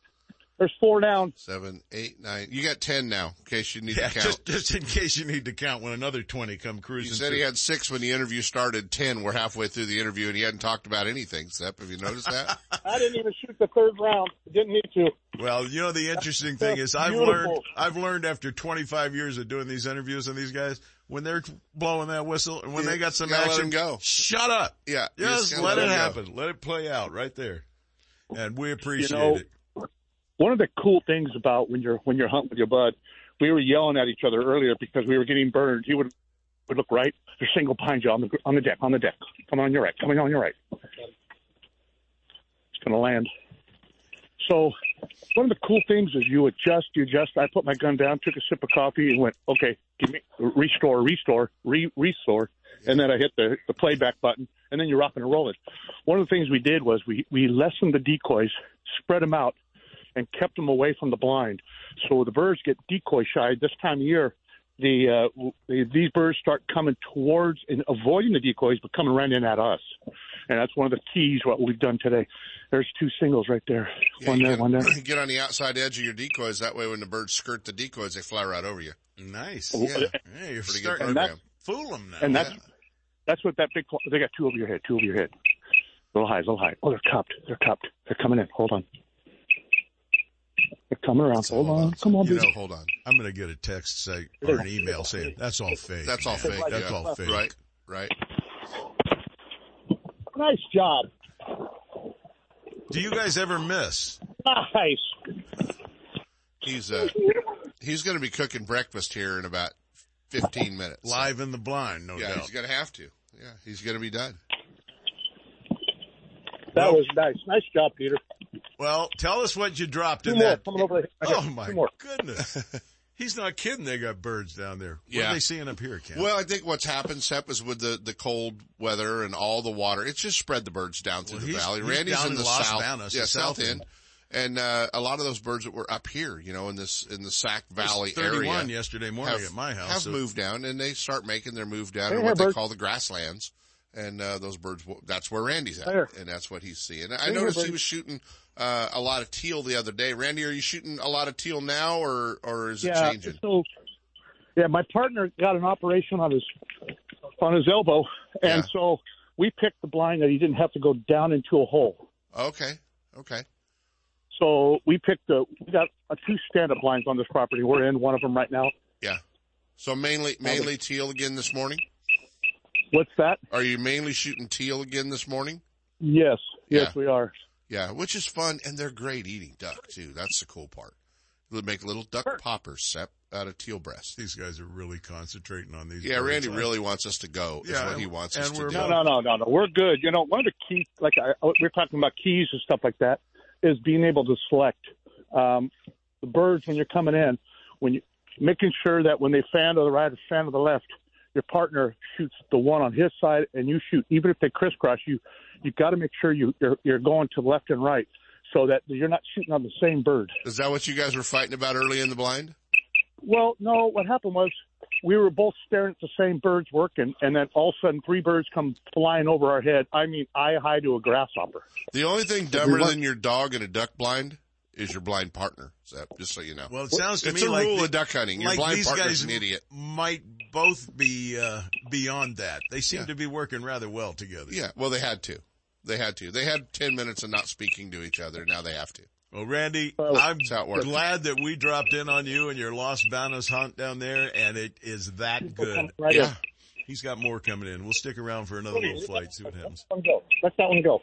There's four down.
Seven, eight, nine. You got ten now, in case you need
Yeah,
to count.
just just in case you need to count when another twenty come cruising.
He said
through.
he had six when the interview started, ten We're halfway through the interview, and he hadn't talked about anything, Sep. Have you noticed that?
I didn't even shoot the third round. Didn't need to.
Well, you know the interesting thing is I've
Beautiful.
learned I've learned after 25 years of doing these interviews and these guys when they're blowing that whistle and when
Yeah,
they got some
you gotta let
action,
them go.
shut up.
Yeah, you
just, let,
let
it
them go.
happen. Let it play out right there, and we appreciate
know,
it.
One of the cool things about when you're when you're hunting with your bud, we were yelling at each other earlier because we were getting burned. He would would look right. There's single pine you on the on the deck on the deck. Coming on your right. Coming on your right. It's gonna land. So one of the cool things is you adjust, you adjust. I put my gun down, took a sip of coffee, and went, okay, give me restore, restore, re restore, and then I hit the the playback button, and then you're rocking and rolling. One of the things we did was we we lessened the decoys, spread them out, and kept them away from the blind. So the birds get decoy shy this time of year. The, uh, the these birds start coming towards and avoiding the decoys, but coming right in at us. And that's one of the keys what we've done today. There's two singles right there.
Yeah,
one there,
get,
one there.
Get on the outside edge of your decoys. That way, when the birds skirt the decoys, they fly right over you.
Nice.
Oh,
Yeah,
Yeah, you're
pretty good
starting
And
to
program.
fool them now.
And that's that's what that big. They got two over your head, two over your head. Little high, little high. Oh, they're cupped. They're cupped. They're coming in. Hold on. They're coming around. Hold on. Come on,
you
baby.
know, hold on. I'm going to get a text say or an email saying that's all fake.
That's all
man.
fake.
That's
yeah.
all fake.
Right, right.
Nice job.
Do you guys ever miss?
Nice.
He's uh, he's going to be cooking breakfast here in about 15 minutes.
Live in the blind, no
yeah,
doubt.
he's going to have to. Yeah, he's going to be done.
That was nice. Nice job, Peter.
Well, tell us what you dropped
Two
in
more
that.
coming over. I got
Oh my
two more.
goodness. He's not kidding. They got birds down there. What
Yeah.
are they seeing up here, Ken?
Well, I think what's happened, Sep, is with the, the cold weather and all the water, it's just spread the birds down through
Well,
the
he's-
valley.
he's
Randy's in
in
the
Las
south,
Vegas,
yeah,
the
south
south
end,
end.
and uh, a lot of those birds that were up here, you know, in this in the Sac
was
Valley
31
area,
yesterday morning
have,
at my house,
have
so-
moved down, and they start making their move down
Hey,
to
here,
what they
bird.
call the grasslands. And uh, those birds, that's where Randy's at,
Here.
and that's what he's seeing. I
Hey, here,
noticed he was shooting uh, a lot of teal the other day. Randy, are you shooting a lot of teal now, or or is it changing?
so yeah, my partner got an operation on his on his elbow, and
Yeah.
so we picked the blind that he didn't have to go down into a hole.
Okay, okay.
So we picked the we got a two stand up blinds on this property. We're in one of them right now.
Yeah. So mainly mainly teal again this morning.
What's that?
Are you mainly shooting teal again this morning?
Yes, yes,
Yeah.
we are.
Yeah, which is fun, and they're great eating duck too. That's the cool part. They make little duck poppers, Sep, out of teal breast.
These guys are really concentrating on these.
Yeah,
birds.
Randy really wants us to go. Is
Yeah,
what he wants us to do.
No, no, no, no, no. We're good. You know, one of the key, like I, we're talking about keys and stuff like that, is being able to select um, the birds when you're coming in. When you making sure that when they fan to the right or fan to the left, your partner shoots the one on his side, and you shoot. Even if they crisscross, you you got to make sure you you're, you're going to left and right, so that you're not shooting on the same bird.
Is that what you guys were fighting about early in the blind?
Well, no. What happened was we were both staring at the same birds working, and then all of a sudden three birds come flying over our head. I mean, eye high to a grasshopper.
The only thing dumber than your dog in a duck blind is your blind partner, Sep, just so you know.
Well, it sounds to
it's
me
a
like
rule
the-
of duck hunting. Your
like
blind
these
partner's
guys
an idiot.
might both be uh, beyond that. They seem
Yeah.
to be working rather well together.
Yeah, well, they had to. They had to. They had 10 minutes of not speaking to each other. Now they have to.
Well, Randy, I'm
That's how it works.
glad that we dropped in on you and your Los Banos hunt down there, and it is that good.
Right
Yeah.
in.
He's got more coming in. We'll stick around for another little flight, see what happens.
Let go. Let that one go.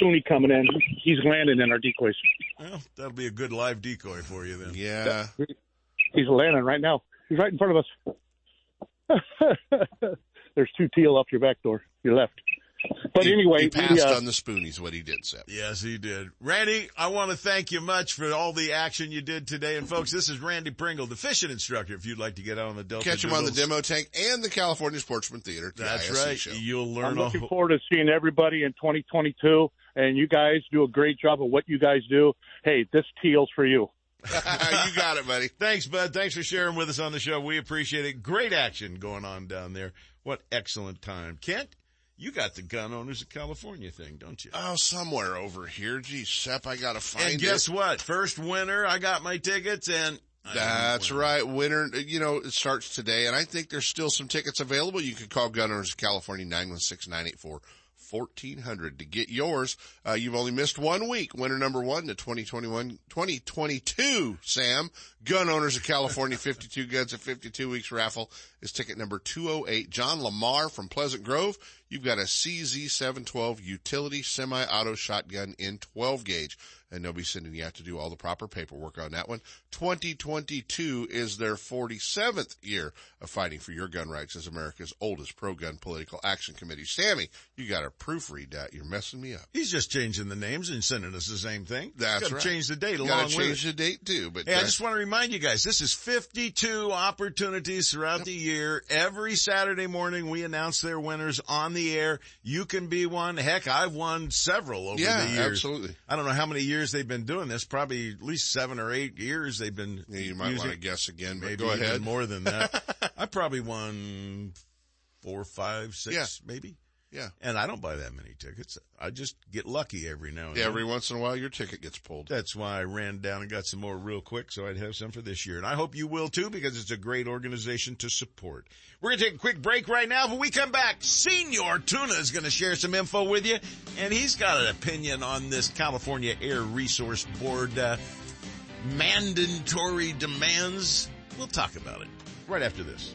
Spoonie coming in. He's landing in our decoys.
Well, that'll be a good live decoy for you then.
Yeah.
He's landing right now. He's right in front of us. There's two teal up your back door, your left. But
He-
anyway,
he passed
we, uh,
on the spoonies, what he did, Sep.
Yes, he did. Randy, I want to thank you much for all the action you did today. And folks, this is Randy Pringle, the fishing instructor. If you'd like to get out on the Delta
Catch him on the demo tank and the California Sportsman Theater.
That's
TISC
right.
Show.
You'll learn.
I'm
learn a
looking
whole,
forward to seeing everybody in 2022. And you guys do a great job of what you guys do. Hey, this teal's for you.
you got it, buddy.
Thanks, bud. Thanks for sharing with us on the show. We appreciate it. Great action going on down there. What excellent time. Kent, you got the gun owners of California thing, don't you?
Oh, somewhere over here. Gee, Sep, I gotta find it.
and guess
it.
what? First winner, I got my tickets and
That's right. Winter, you know, it starts today, and I think there's still some tickets available. You can call Gun Owners of California 916-984 1400 to get yours. Uh, you've only missed one week. Winner number one, the 2021, 2022, Sam. Gun Owners of California 52 Guns at 52 Weeks raffle is ticket number 208. John Lamar from Pleasant Grove. You've got a CZ712 utility semi-auto shotgun in 12 gauge. And they'll be sending you out to do all the proper paperwork on that one. 2022 is their 47th year of fighting for your gun rights as America's oldest pro-gun political action committee. Sammy, you got to proofread that. You're messing me up.
He's just changing the names and sending us the same thing.
That's right.
change the date along with
change the date too. But
Hey, I just want to remind you guys, this is 52 opportunities throughout the year. Every Saturday morning, we announce their winners on the air. You can be one. Heck, I've won several over
Yeah,
the years.
absolutely.
I don't know how many years they've been doing this. Probably at least seven or eight years they've been.
yeah, you might want to guess again,
Maybe
go
even
ahead.
more than that. I probably won four, five, six,
Yeah.
maybe.
Yeah.
And I don't buy that many tickets. I just get lucky every now and
Yeah,
then.
every once in a while your ticket gets pulled.
That's why I ran down and got some more real quick so I'd have some for this year. And I hope you will too because it's a great organization to support. We're going to take a quick break right now. When we come back, Senior Tuna is going to share some info with you. And he's got an opinion on this California Air Resource Board uh, mandatory demands. We'll talk about it right after this.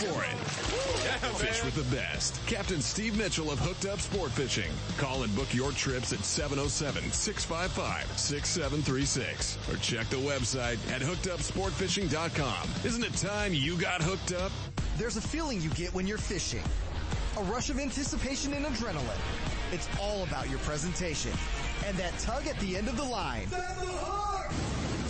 for it. Fish with the best. Captain Steve Mitchell of Hooked Up Sport Fishing. Call and book your trips at 707-655-6736 or check the website at hookedupsportfishing.com. Isn't it time you got hooked up?
There's a feeling you get when you're fishing. A rush of anticipation and adrenaline. It's all about your presentation. And that tug at the end of the line.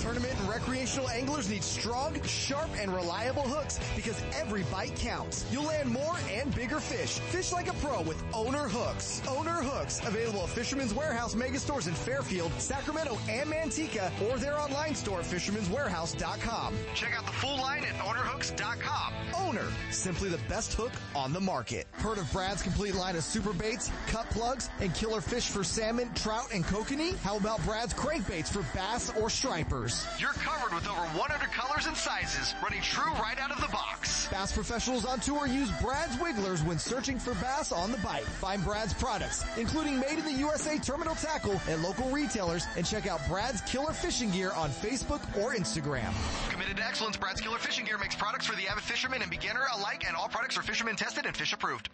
Tournament and recreational anglers need strong, sharp, and reliable hooks because every bite counts. You'll land more and bigger fish. Fish like a pro with Owner Hooks. Owner Hooks, available at Fisherman's Warehouse mega stores in Fairfield, Sacramento, and Manteca, or their online store fisherman'swarehouse.com.
Check out the full line at ownerhooks.com.
Owner, simply the best hook on the market. Heard of Brad's complete line of super baits, cut plugs, and killer fish for salmon, trout, and kokanee? How about Brad's crankbaits for bass or stripers?
You're covered with over 100 colors and sizes, running true right out of the box.
Bass professionals on tour use Brad's Wigglers when searching for bass on the bite. Find Brad's products, including made in the USA terminal tackle at local retailers, and check out Brad's Killer Fishing Gear on Facebook or Instagram.
Committed to excellence, Brad's Killer Fishing Gear makes products for the avid fisherman and beginner alike, and all products are fisherman tested and fish approved.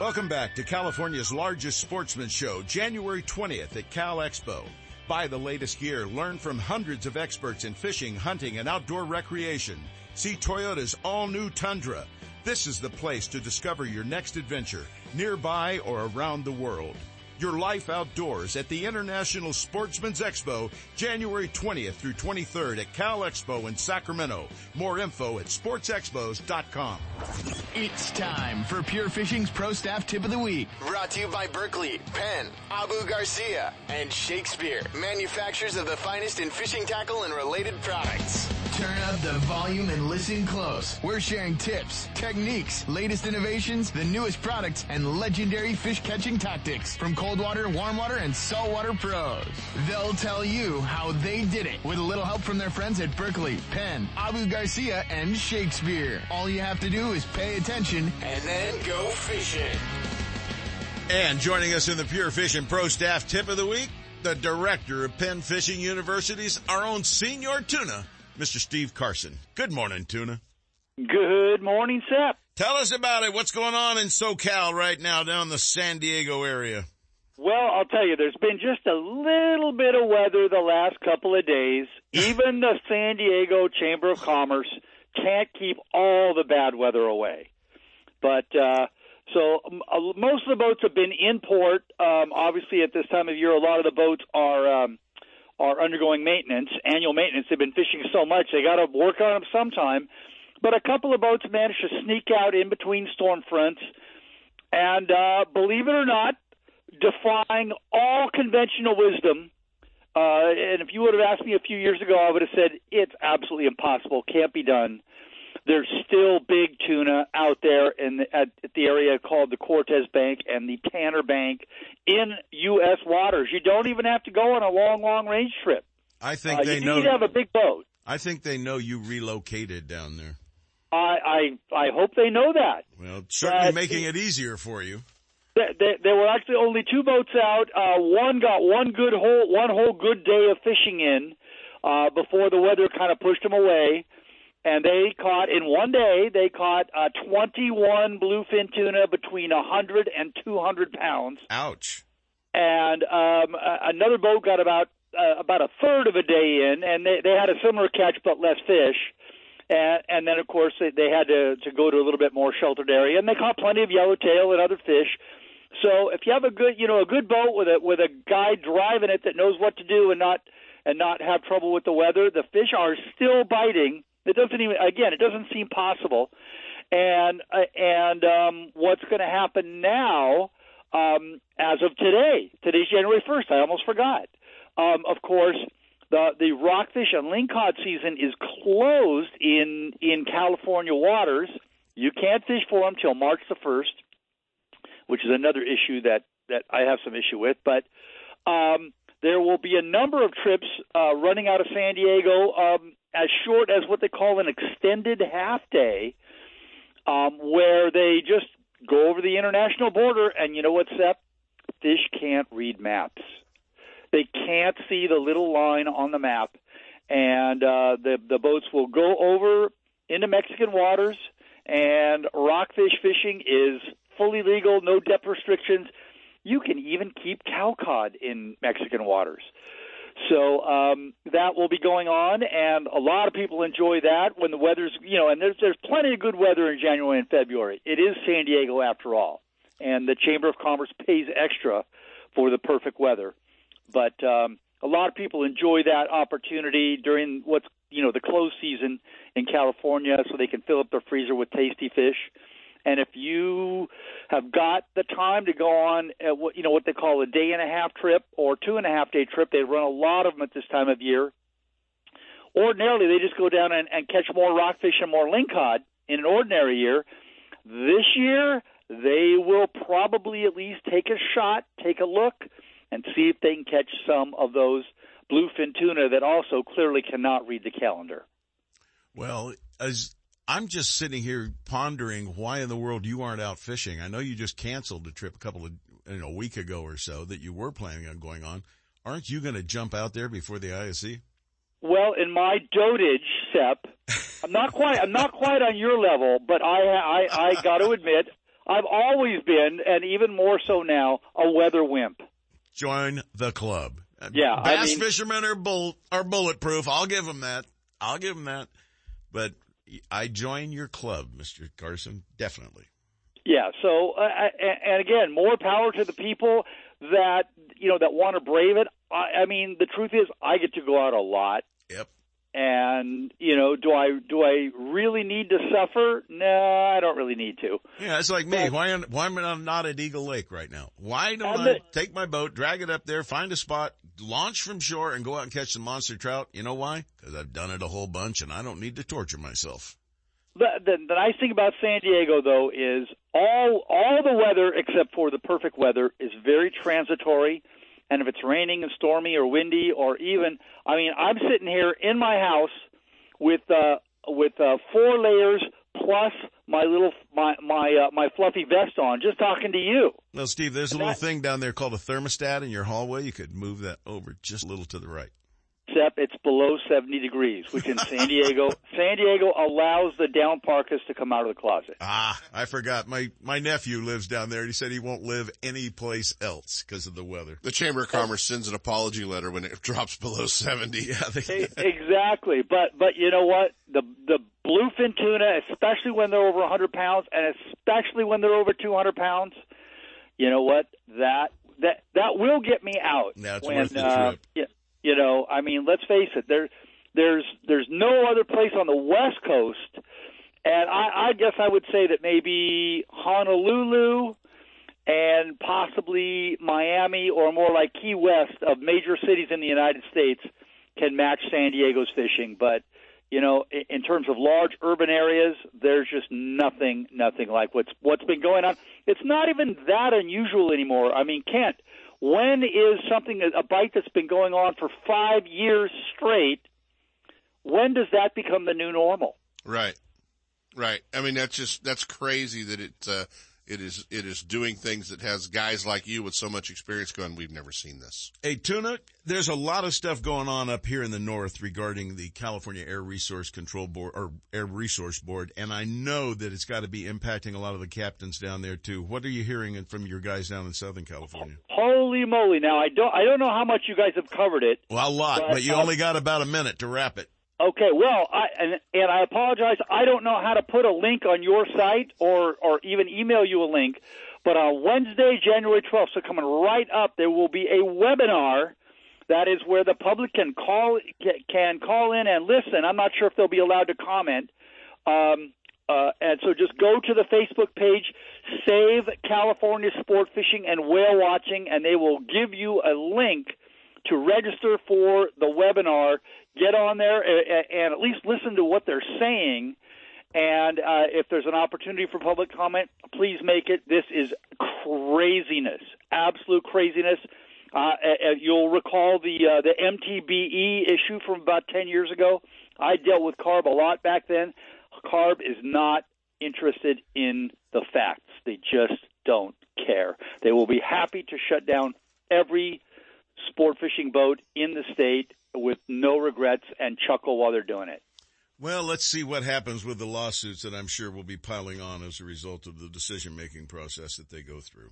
Welcome back to California's largest sportsman show, January 20th at Cal Expo. Buy the latest gear, learn from hundreds of experts in fishing, hunting, and outdoor recreation. See Toyota's all new Tundra. This is the place to discover your next adventure, nearby or around the world. Your life outdoors at the International Sportsman's Expo, January 20th through 23rd at Cal Expo in Sacramento. More info at sportsexpos.com.
It's time for Pure Fishing's Pro Staff Tip of the Week.
Brought to you by Berkley, Penn, Abu Garcia, and Shakespeare, manufacturers of the finest in fishing tackle and related products.
Turn up the volume and listen close. We're sharing tips, techniques, latest innovations, the newest products, and legendary fish catching tactics from cold water, warm water, and saltwater pros. They'll tell you how they did it with a little help from their friends at Berkley, Penn, Abu Garcia, and Shakespeare. All you have to do is pay attention
and then go fishing.
And joining us in the Pure Fishing Pro Staff Tip of the Week, the director of Penn Fishing University's our own senior tuna, Mr. Steve Carson. Good morning, Tuna.
Good morning, Sep.
Tell us about it. What's going on in SoCal right now down the San Diego area?
Well, I'll tell you, there's been just a little bit of weather the last couple of days. Even the San Diego Chamber of Commerce can't keep all the bad weather away. But, uh, so uh, most of the boats have been in port. Um, obviously, at this time of year, a lot of the boats are um, are undergoing maintenance, annual maintenance. They've been fishing so much, they got to work on them sometime. But a couple of boats managed to sneak out in between storm fronts, and uh, believe it or not, defying all conventional wisdom. Uh, and if you would have asked me a few years ago, I would have said it's absolutely impossible, can't be done. There's still big tuna out there in the, at, at the area called the Cortez Bank and the Tanner Bank in U.S. waters. You don't even have to go on a long, long range trip.
I think
uh,
they
you
know.
to have a big boat.
I think they know you relocated down there.
I I, I hope they know that.
Well, certainly
Uh,
making it easier for you.
There, were actually only two boats out. Uh, one got one good whole one whole good day of fishing in uh, before the weather kind of pushed them away, and they caught in one day they caught uh, 21 bluefin tuna between 100 and 200 pounds.
Ouch.
And um, another boat got about uh, about a third of a day in, and they they had a similar catch but less fish. And, and then, of course, they, they had to, to go to a little bit more sheltered area, and they caught plenty of yellowtail and other fish. So if you have a good, you know, a good boat with a with a guy driving it that knows what to do and not and not have trouble with the weather, the fish are still biting. It doesn't even again, it doesn't seem possible. And uh, and um, what's going to happen now? Um, as of today, today's January first. I almost forgot. Um, of course, the the rockfish and lingcod season is closed in in California waters You can't fish for them till March the first, which is another issue that that I have some issue with. But um, there will be a number of trips uh, running out of San Diego um, as short as what they call an extended half day, um, where they just go over the international border. And you know what, Sep? Fish can't read maps. They can't see the little line on the map, and uh, the the boats will go over into Mexican waters. And rockfish fishing is fully legal, no depth restrictions. You can even keep cow cod in Mexican waters. So um, that will be going on, and a lot of people enjoy that when the weather's, you know, and there's there's plenty of good weather in January and February. It is San Diego after all, and the Chamber of Commerce pays extra for the perfect weather. But um, a lot of people enjoy that opportunity during what's you know the closed season in California, so they can fill up their freezer with tasty fish. And if you have got the time to go on, uh, what you know what they call a day and a half trip or two and a half day trip, they run a lot of them at this time of year. Ordinarily, they just go down and, and catch more rockfish and more lingcod in an ordinary year. This year, they will probably at least take a shot, take a look, and see if they can catch some of those bluefin tuna that also clearly cannot read the calendar.
Well, as I'm just sitting here pondering why in the world you aren't out fishing. I know you just canceled a trip a couple of you know, a week ago or so that you were planning on going on. Aren't you going to jump out there before the ISE?
Well, in my dotage, Sep, I'm not quite I'm not quite on your level, but I I I got to admit I've always been, and even more so now, a weather wimp.
Join the club.
Yeah,
bass
I mean,
fishermen are bull are bulletproof. I'll give them that. I'll give them that. But I join your club, Mr. Carson. Definitely.
Yeah. So, uh, and again, more power to the people that you know that want to brave it. I, I mean, the truth is, I get to go out a lot.
Yep.
And you know, do I do I really need to suffer? No, I don't really need to.
Yeah, it's like me. Why am, why am I not at Eagle Lake right now? Why don't I
the-
take my boat, drag it up there, find a spot, launch from shore, and go out and catch some monster trout? You know why? Because I've done it a whole bunch, and I don't need to torture myself.
The, the, the nice thing about San Diego, though, is all all the weather except for the perfect weather is very transitory. And if it's raining and stormy or windy or even, I mean, I'm sitting here in my house with uh, with uh, four layers plus my little my my uh, my fluffy vest on, just talking to you.
Well, Steve, there's a little thing down there called a thermostat in your hallway. You could move that over just a little to the right.
Except it's below 70 degrees, which in San Diego, San Diego allows the down parkas to come out of the closet.
Ah, I forgot. My my nephew lives down there. and He said he won't live any place else because of the weather.
The Chamber of Commerce sends an apology letter when it drops below 70.
Yeah,
E- exactly, but but you know what? The the bluefin tuna, especially when they're over 100 pounds, and especially when they're over 200 pounds, you know what? That that that will get me out.
That's
when,
worth the
uh,
trip.
yeah, you know, I mean, let's face it. There there's there's no other place on the West Coast, and I, I guess I would say that maybe Honolulu and possibly Miami or more like Key West of major cities in the United States can match San Diego's fishing. But you know, in, terms of large urban areas, there's just nothing, nothing like what's what's been going on. It's not even that unusual anymore. I mean, Kent, when is something a bite that's been going on for five years straight? When does that become the new normal?
Right. Right. I mean, that's just, that's crazy that it, uh, it is, it is doing things that has guys like you with so much experience going, we've never seen this.
Hey, Tuna, there's a lot of stuff going on up here in the north regarding the California Air Resource Control Board or Air Resource Board, and I know that it's got to be impacting a lot of the captains down there too. What are you hearing from your guys down in Southern California?
Holy moly! Now I don't I don't know how much you guys have covered it.
Well, a lot,
But,
but you
uh,
only got about a minute to wrap it.
Okay, well, I and, and I apologize. I don't know how to put a link on your site or or even email you a link. But on Wednesday, January 12th, so coming right up, there will be a webinar. That is where the public can call can call in and listen. I'm not sure if they'll be allowed to comment. Um, uh, and so just go to the Facebook page, Save California Sport Fishing and Whale Watching, and they will give you a link to register for the webinar. Get on there and, at least listen to what they're saying. And uh, if there's an opportunity for public comment, please make it. This is craziness, absolute craziness. Uh, you'll recall the uh, the MTBE issue from about 10 years ago. I dealt with CARB a lot back then. CARB is not interested in the facts. They just don't care. They will be happy to shut down every sport fishing boat in the state with no regrets and chuckle while they're doing it.
Well, let's see what happens with the lawsuits that I'm sure will be piling on as a result of the decision making process that they go through.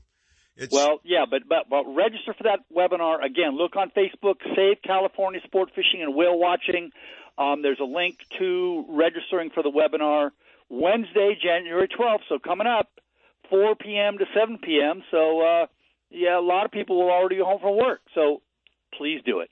It's, well, yeah, but, but but register for that webinar again. Look on Facebook, Save California Sport Fishing and Whale Watching. Um, there's a link to registering for the webinar Wednesday, January 12th. So coming up, 4 p.m. to 7 p.m. So uh, yeah, a lot of people will already be home from work. So please do it.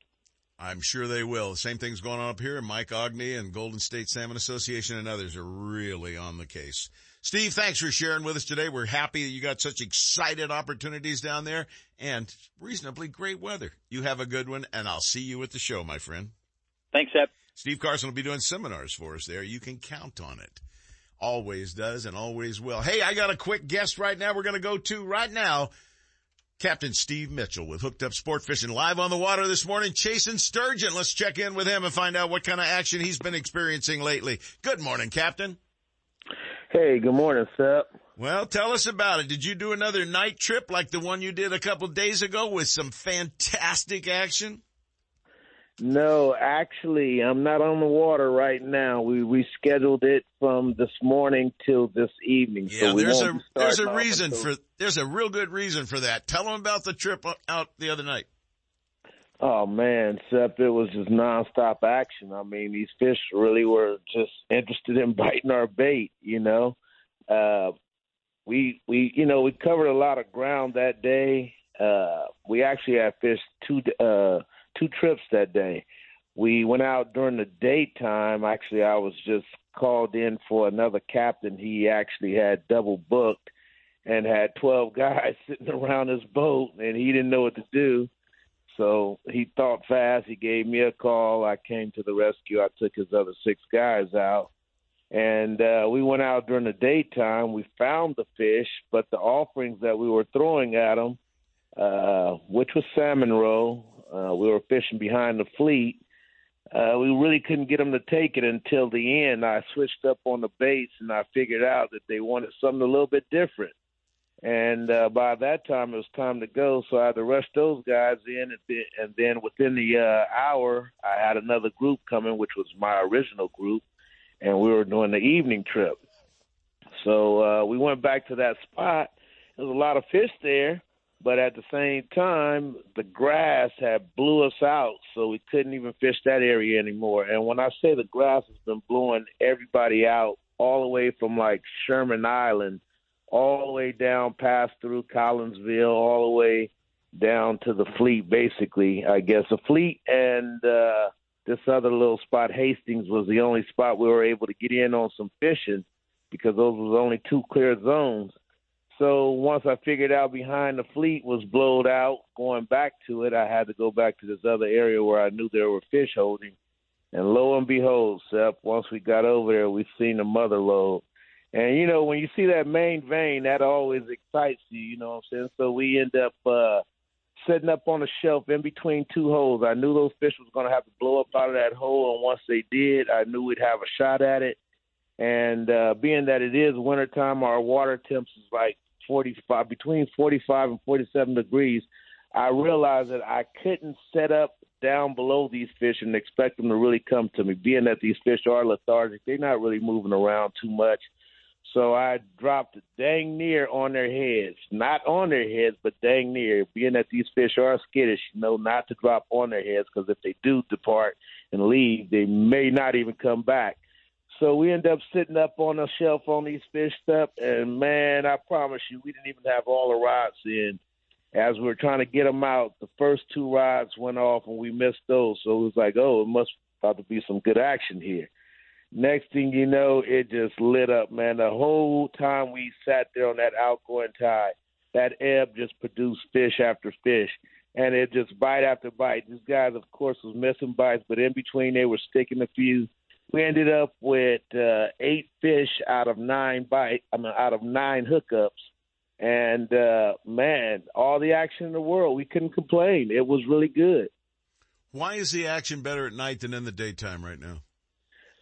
I'm sure they will. Same thing's going on up here. Mike Aughney and Golden State Salmon Association and others are really on the case. Steve, thanks for sharing with us today. We're happy that you got such excited opportunities down there and reasonably great weather. You have a good one and I'll see you at the show, my friend.
Thanks, Sep.
Steve Carson will be doing seminars for us there. You can count on it. Always does and always will. Hey, I got a quick guest right now we're going to go to right now. Captain Steve Mitchell with Hooked Up Sport Fishing live on the water this morning, chasing sturgeon. Let's check in with him and find out what kind of action he's been experiencing lately. Good morning, Captain.
Hey, good morning, Sep.
Well, tell us about it. Did you do another night trip like the one you did a couple days ago with some fantastic action?
No, actually, I'm not on the water right now. We we scheduled it from this morning till this evening.
Yeah,
so
there's a there's a reason for there's a real good reason for that. Tell them about the trip out the other night.
Oh man, Sep, it was just nonstop action. I mean, these fish really were just interested in biting our bait. You know, uh, we we you know we covered a lot of ground that day. Uh, we actually had fish two. Uh, two trips that day. We went out during the daytime. Actually, I was just called in for another captain. He actually had double booked and had 12 guys sitting around his boat, and he didn't know what to do. So he thought fast. He gave me a call. I came to the rescue. I took his other six guys out. And uh, we went out during the daytime. We found the fish, but the offerings that we were throwing at them, uh, which was salmon roe, uh, we were fishing behind the fleet. Uh, we really couldn't get them to take it until the end. I switched up on the baits and I figured out that they wanted something a little bit different. And uh, by that time, it was time to go. So I had to rush those guys in. And then within the uh, hour, I had another group coming, which was my original group. And we were doing the evening trip. So uh, we went back to that spot. There was a lot of fish there but at the same time, the grass had blew us out, so we couldn't even fish that area anymore. And when I say the grass has been blowing everybody out, all the way from like Sherman Island, all the way down past through Collinsville, all the way down to the fleet, basically. I guess the fleet and uh, this other little spot, Hastings, was the only spot we were able to get in on some fishing because those was only two clear zones so once I figured out behind the fleet was blowed out, going back to it, I had to go back to this other area where I knew there were fish holding. And lo and behold, Sep, once we got over there, we seen the mother lode. And you know, when you see that main vein, that always excites you, you know what I'm saying? So we end up uh setting up on a shelf in between two holes. I knew those fish was gonna have to blow up out of that hole and once they did, I knew we'd have a shot at it. And uh being that it is wintertime, our water temps is like 45, between 45 and 47 degrees, I realized that I couldn't set up down below these fish and expect them to really come to me. Being that these fish are lethargic, they're not really moving around too much. So I dropped dang near on their heads. Not on their heads, but dang near. Being that these fish are skittish, you know not to drop on their heads because if they do depart and leave, they may not even come back. So we end up sitting up on a shelf on these fish stuff, and man, I promise you, we didn't even have all the rods in. As we were trying to get them out, the first two rods went off, and we missed those. So it was like, oh, it must about to be some good action here. Next thing you know, it just lit up, man. The whole time we sat there on that outgoing tide, that ebb just produced fish after fish, and it just bite after bite. These guys, of course, was missing bites, but in between they were sticking a few we ended up with uh, eight fish out of nine bite. I mean, out of nine hookups, and uh, man, all the action in the world. We couldn't complain. It was really good.
Why is the action better at night than in the daytime right now?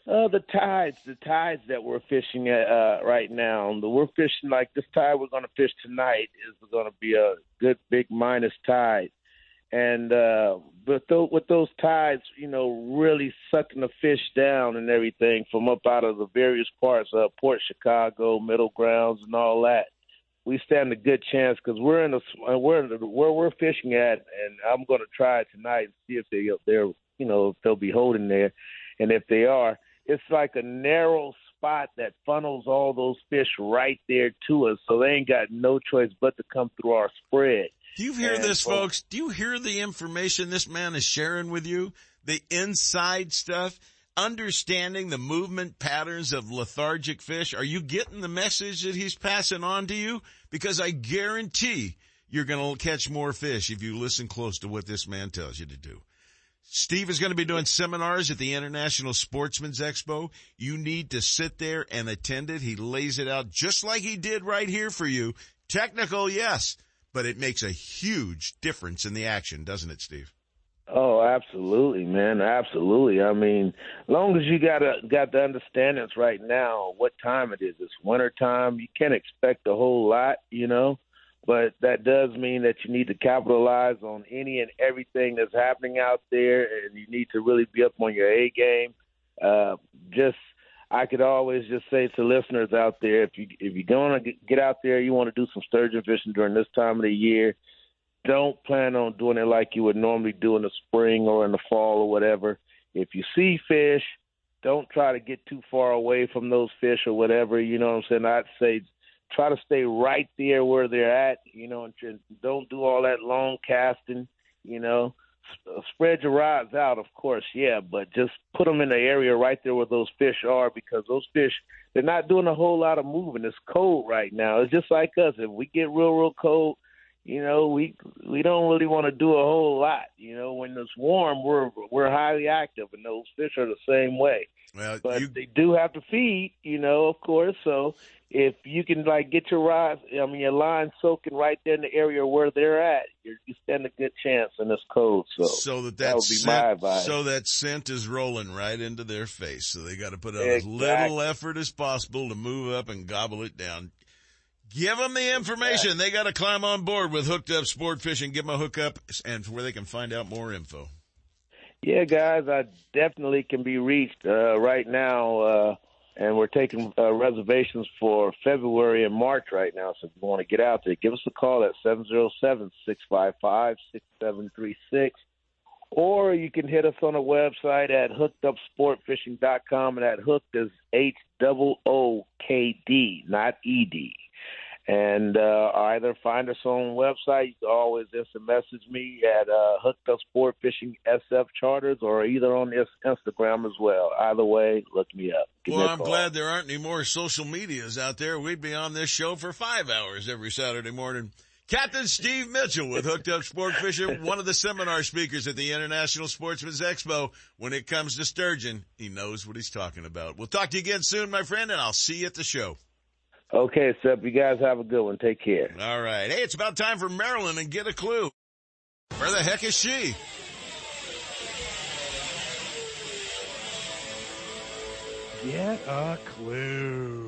Uh, the tides, the tides that we're fishing at uh, right now. The, we're fishing like this tide we're going to fish tonight is going to be a good big minus tide, and uh, but th- with those tides, you know, really sucking the fish down and everything from up out of the various parts of Port Chicago, Middle Grounds, and all that. We stand a good chance because we're in the we're in the, where we're fishing at, and I'm going to try it tonight and see if they up there, you know if they'll be holding there, and if they are, it's like a narrow spot that funnels all those fish right there to us, so they ain't got no choice but to come through our spread.
Do you hear
And,
this,
well,
folks? Do you hear the information this man is sharing with you? The inside stuff? Understanding the movement patterns of lethargic fish? Are you getting the message that he's passing on to you? Because I guarantee you're going to catch more fish if you listen close to what this man tells you to do. Steve is going to be doing seminars at the International Sportsman's Expo. You need to sit there and attend it. He lays it out just like he did right here for you. Technical, yes, but it makes a huge difference in the action, doesn't it, Steve?
Oh, absolutely, man, absolutely. I mean, long as you got a, got the understandings right now, what time it is. It's winter time. You can't expect a whole lot, you know, but that does mean that you need to capitalize on any and everything that's happening out there, and you need to really be up on your A game. Uh, just, I could always just say to listeners out there, if you if you're going to get out there, you want to do some sturgeon fishing during this time of the year don't plan on doing it like you would normally do in the spring or in the fall or whatever. If you see fish, don't try to get too far away from those fish or whatever. You know what I'm saying? I'd say try to stay right there where they're at. You know, and don't do all that long casting. You know, spread your rods out, of course, yeah, but just put them in the area right there where those fish are because those fish they're not doing a whole lot of moving. It's cold right now. It's just like us. If we get real, real cold you know, we we don't really want to do a whole lot. You know, when it's warm, we're we're highly active, and those fish are the same way.
Well,
but they do have to feed, you know, of course. So if you can like get your rods, I mean, your line soaking right there in the area where they're at, you're, you stand a good chance in this cold. So,
so that that,
my
scent, so that scent is rolling right into their face. So they got to put out as little effort as possible to move up and gobble it down. Give them the information. They got to climb on board with Hooked Up Sport Fishing. Give them a hookup and where they can find out more info.
Yeah, guys, I definitely can be reached uh, right now, uh, and we're taking uh, reservations for February and March right now. So if you want to get out there, give us a call at seven zero seven six five five six seven three six, or you can hit us on the website at hookedupsportfishing.com, and that hooked is H double O K D, not E D. And uh, either find us on the website. You can always instant message me at uh, Hooked Up Sport Fishing SF Charters or either on this Instagram as well. Either way, look me up. Give me
Well,
a
I'm glad there aren't any more social medias out there. We'd be on this show for five hours every Saturday morning. Captain Steve Mitchell with Hooked Up Sport Fishing, one of the seminar speakers at the International Sportsman's Expo. When it comes to sturgeon, he knows what he's talking about. We'll talk to you again soon, my friend, and I'll see you at the show.
Okay, Sep, you guys have a good one. Take care.
All right. Hey, it's about time for Marilyn and get a clue. Where the heck is she?
Get a clue.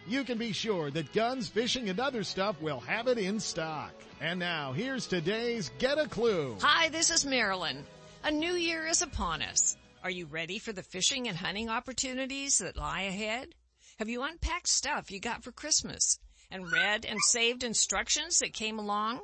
you can be sure that Guns, Fishing, and Other Stuff will have it in stock. And now, here's today's Get a Clue.
Hi, this is Marilyn. A new year is upon us. Are you ready for the fishing and hunting opportunities that lie ahead? Have you unpacked stuff you got for Christmas and read and saved instructions that came along?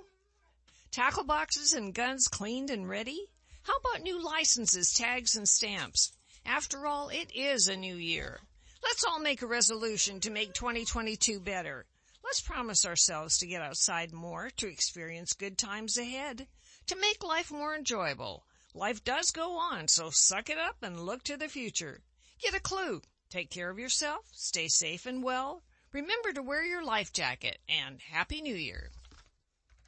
Tackle boxes and guns cleaned and ready? How about new licenses, tags, and stamps? After all, it is a new year. Let's all make a resolution to make 2022 better. Let's promise ourselves to get outside more, to experience good times ahead, to make life more enjoyable. Life does go on, so suck it up and look to the future. Get a clue. Take care of yourself, stay safe and well. Remember to wear your life jacket, and Happy New Year.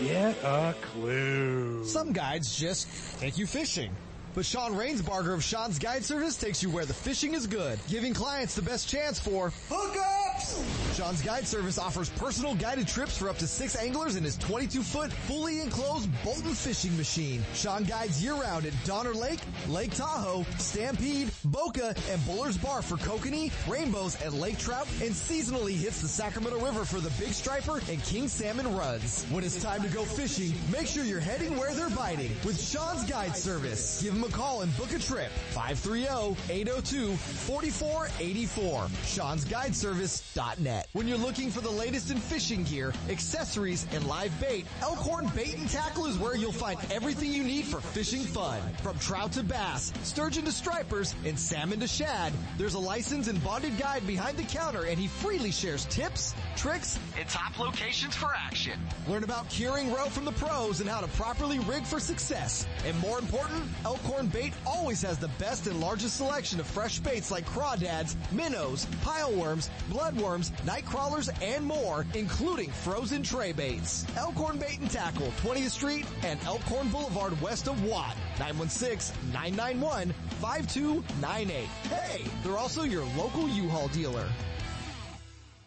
Get a clue.
Some guides just take you fishing. But Sean Rainsbarger of Sean's Guide Service takes you where the fishing is good, giving clients the best chance for hookups! Sean's Guide Service offers personal guided trips for up to six anglers in his 22-foot, fully enclosed Bolton fishing machine. Sean guides year-round at Donner Lake, Lake Tahoe, Stampede, Boca, and Bullard's Bar for kokanee, rainbows, and lake trout, and seasonally hits the Sacramento River for the big striper and king salmon runs. When it's time to go fishing, make sure you're heading where they're biting with Sean's Guide Service. Give him a call and book a trip. 530-802-4484. Sean's Guide When you're looking for the latest in fishing gear, accessories, and live bait, Elkhorn Bait and Tackle is where you'll find everything you need for fishing fun. From trout to bass, sturgeon to stripers, and salmon to shad, there's a licensed and bonded guide behind the counter and he freely shares tips, tricks, and top locations for action. Learn about curing roe from the pros and how to properly rig for success. And more important, Elkhorn Bait always has the best and largest selection of fresh baits like crawdads, minnows, pileworms, bloodworms, night crawlers, and more, including frozen tray baits. Elkhorn Bait and Tackle, 20th Street and Elkhorn Boulevard west of Watt. 916-991-5298. Hey, they're also your local U-Haul dealer.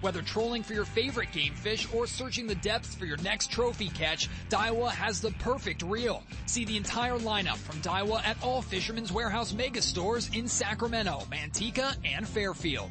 Whether trolling for your favorite game fish or searching the depths for your next trophy catch, Daiwa has the perfect reel. See the entire lineup from Daiwa at all Fisherman's Warehouse mega stores in Sacramento, Manteca, and Fairfield.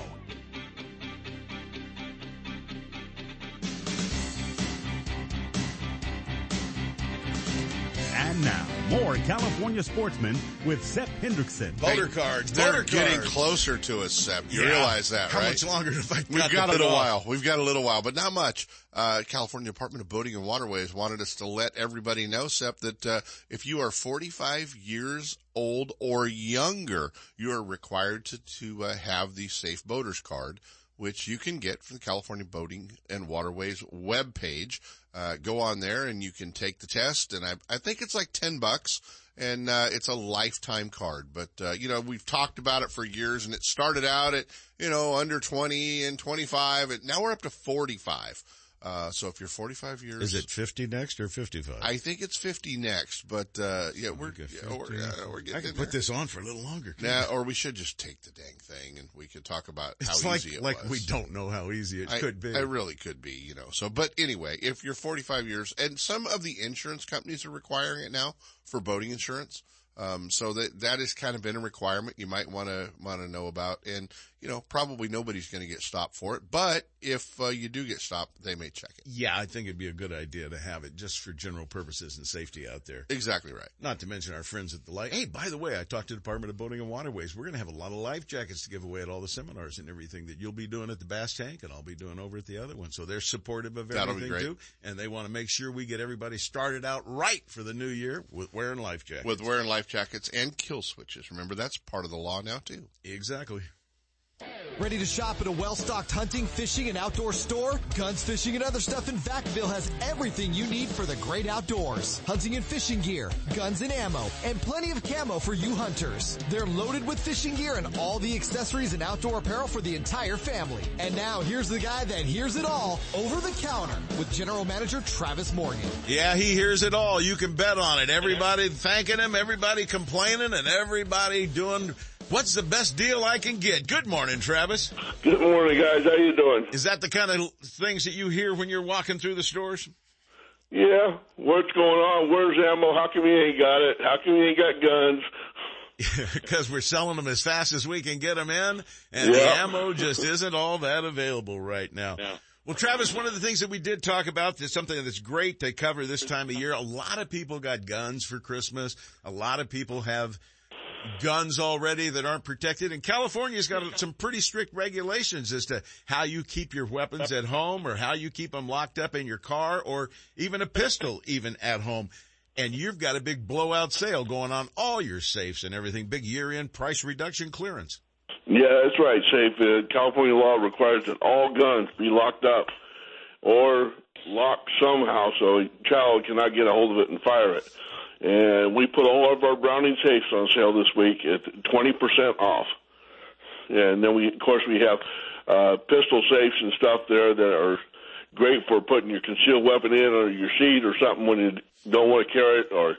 phone.
And now, more California sportsmen with Sep Hendrickson.
Voter cards,
They're
voter
getting
cards.
closer to us, Sep. You
Yeah.
realize that,
How
right?
much longer have I
We've
got
got a little
off?
while. We've got a little while, but not much. Uh, California Department of Boating and Waterways wanted us to let everybody know, Sep, that uh, if you are 45 years old or younger, you are required to to uh, have the Safe Boaters Card, which you can get from the California Boating and Waterways webpage. Uh, go on there and you can take the test, and I I think it's like 10 bucks and uh, it's a lifetime card. But uh, you know, we've talked about it for years, and it started out at you know under 20 and 25, and now we're up to 45. Uh, so if you're 45 years,
Is it 50 next or 55?
I think it's 50 next, but uh, yeah, we're yeah, we're, uh, we're getting
I can put
there.
this on for a little longer.
Nah, or we should just take the dang thing, and we could talk about
It's
how
like,
easy it
like
was.
we don't know how easy it
I,
could be.
It really could be, you know. So, but anyway, if you're 45 years, and some of the insurance companies are requiring it now for boating insurance. Um, so that, that has kind of been a requirement you might want to, want to know about. And, you know, probably nobody's going to get stopped for it. But if uh, you do get stopped, they may check it.
Yeah, I think it'd be a good idea to have it just for general purposes and safety out there.
Exactly right.
Not to mention our friends at the light. Hey, by the way, I talked to the Department of Boating and Waterways. We're going to have a lot of life jackets to give away at all the seminars and everything that you'll be doing at the Bass Tank and I'll be doing over at the other one. So they're supportive of
That'll be
everything
great.
too. And they want to make sure we get everybody started out right for the new year with wearing life jackets.
With wearing life jackets and kill switches. Remember, that's part of the law now too.
Exactly.
Ready to shop at a well-stocked hunting, fishing, and outdoor store? Guns Fishing and Other Stuff in Vacaville has everything you need for the great outdoors. Hunting and fishing gear, guns and ammo, and plenty of camo for you hunters. They're loaded with fishing gear and all the accessories and outdoor apparel for the entire family. And now here's the guy that hears it all over the counter with General Manager Travis Morgan.
Yeah, he hears it all. You can bet on it. Everybody thanking him, everybody complaining, and everybody doing what's the best deal I can get. Good morning, Travis.
Good morning, guys. How you doing?
Is that the kind of things that you hear when you're walking through the stores?
Yeah. What's going on? Where's ammo? How come you ain't got it? How come you ain't got guns?
Because we're selling them as fast as we can get them in, and the ammo just isn't all that available right now. Well, Travis, one of the things that we did talk about is something that's great to cover this time of year. A lot of people got guns for Christmas. A lot of people have guns already that aren't protected. And California's got some pretty strict regulations as to how you keep your weapons at home or how you keep them locked up in your car or even a pistol even at home. And you've got a big blowout sale going on all your safes and everything. Big year end price reduction clearance.
Yeah, that's right, Safe. Uh, California law requires that all guns be locked up or locked somehow so a child cannot get a hold of it and fire it. And we put all of our Browning safes on sale this week at 20% off. And then we, of course, we have uh, pistol safes and stuff there that are great for putting your concealed weapon in or your seat or something when you don't want to carry it or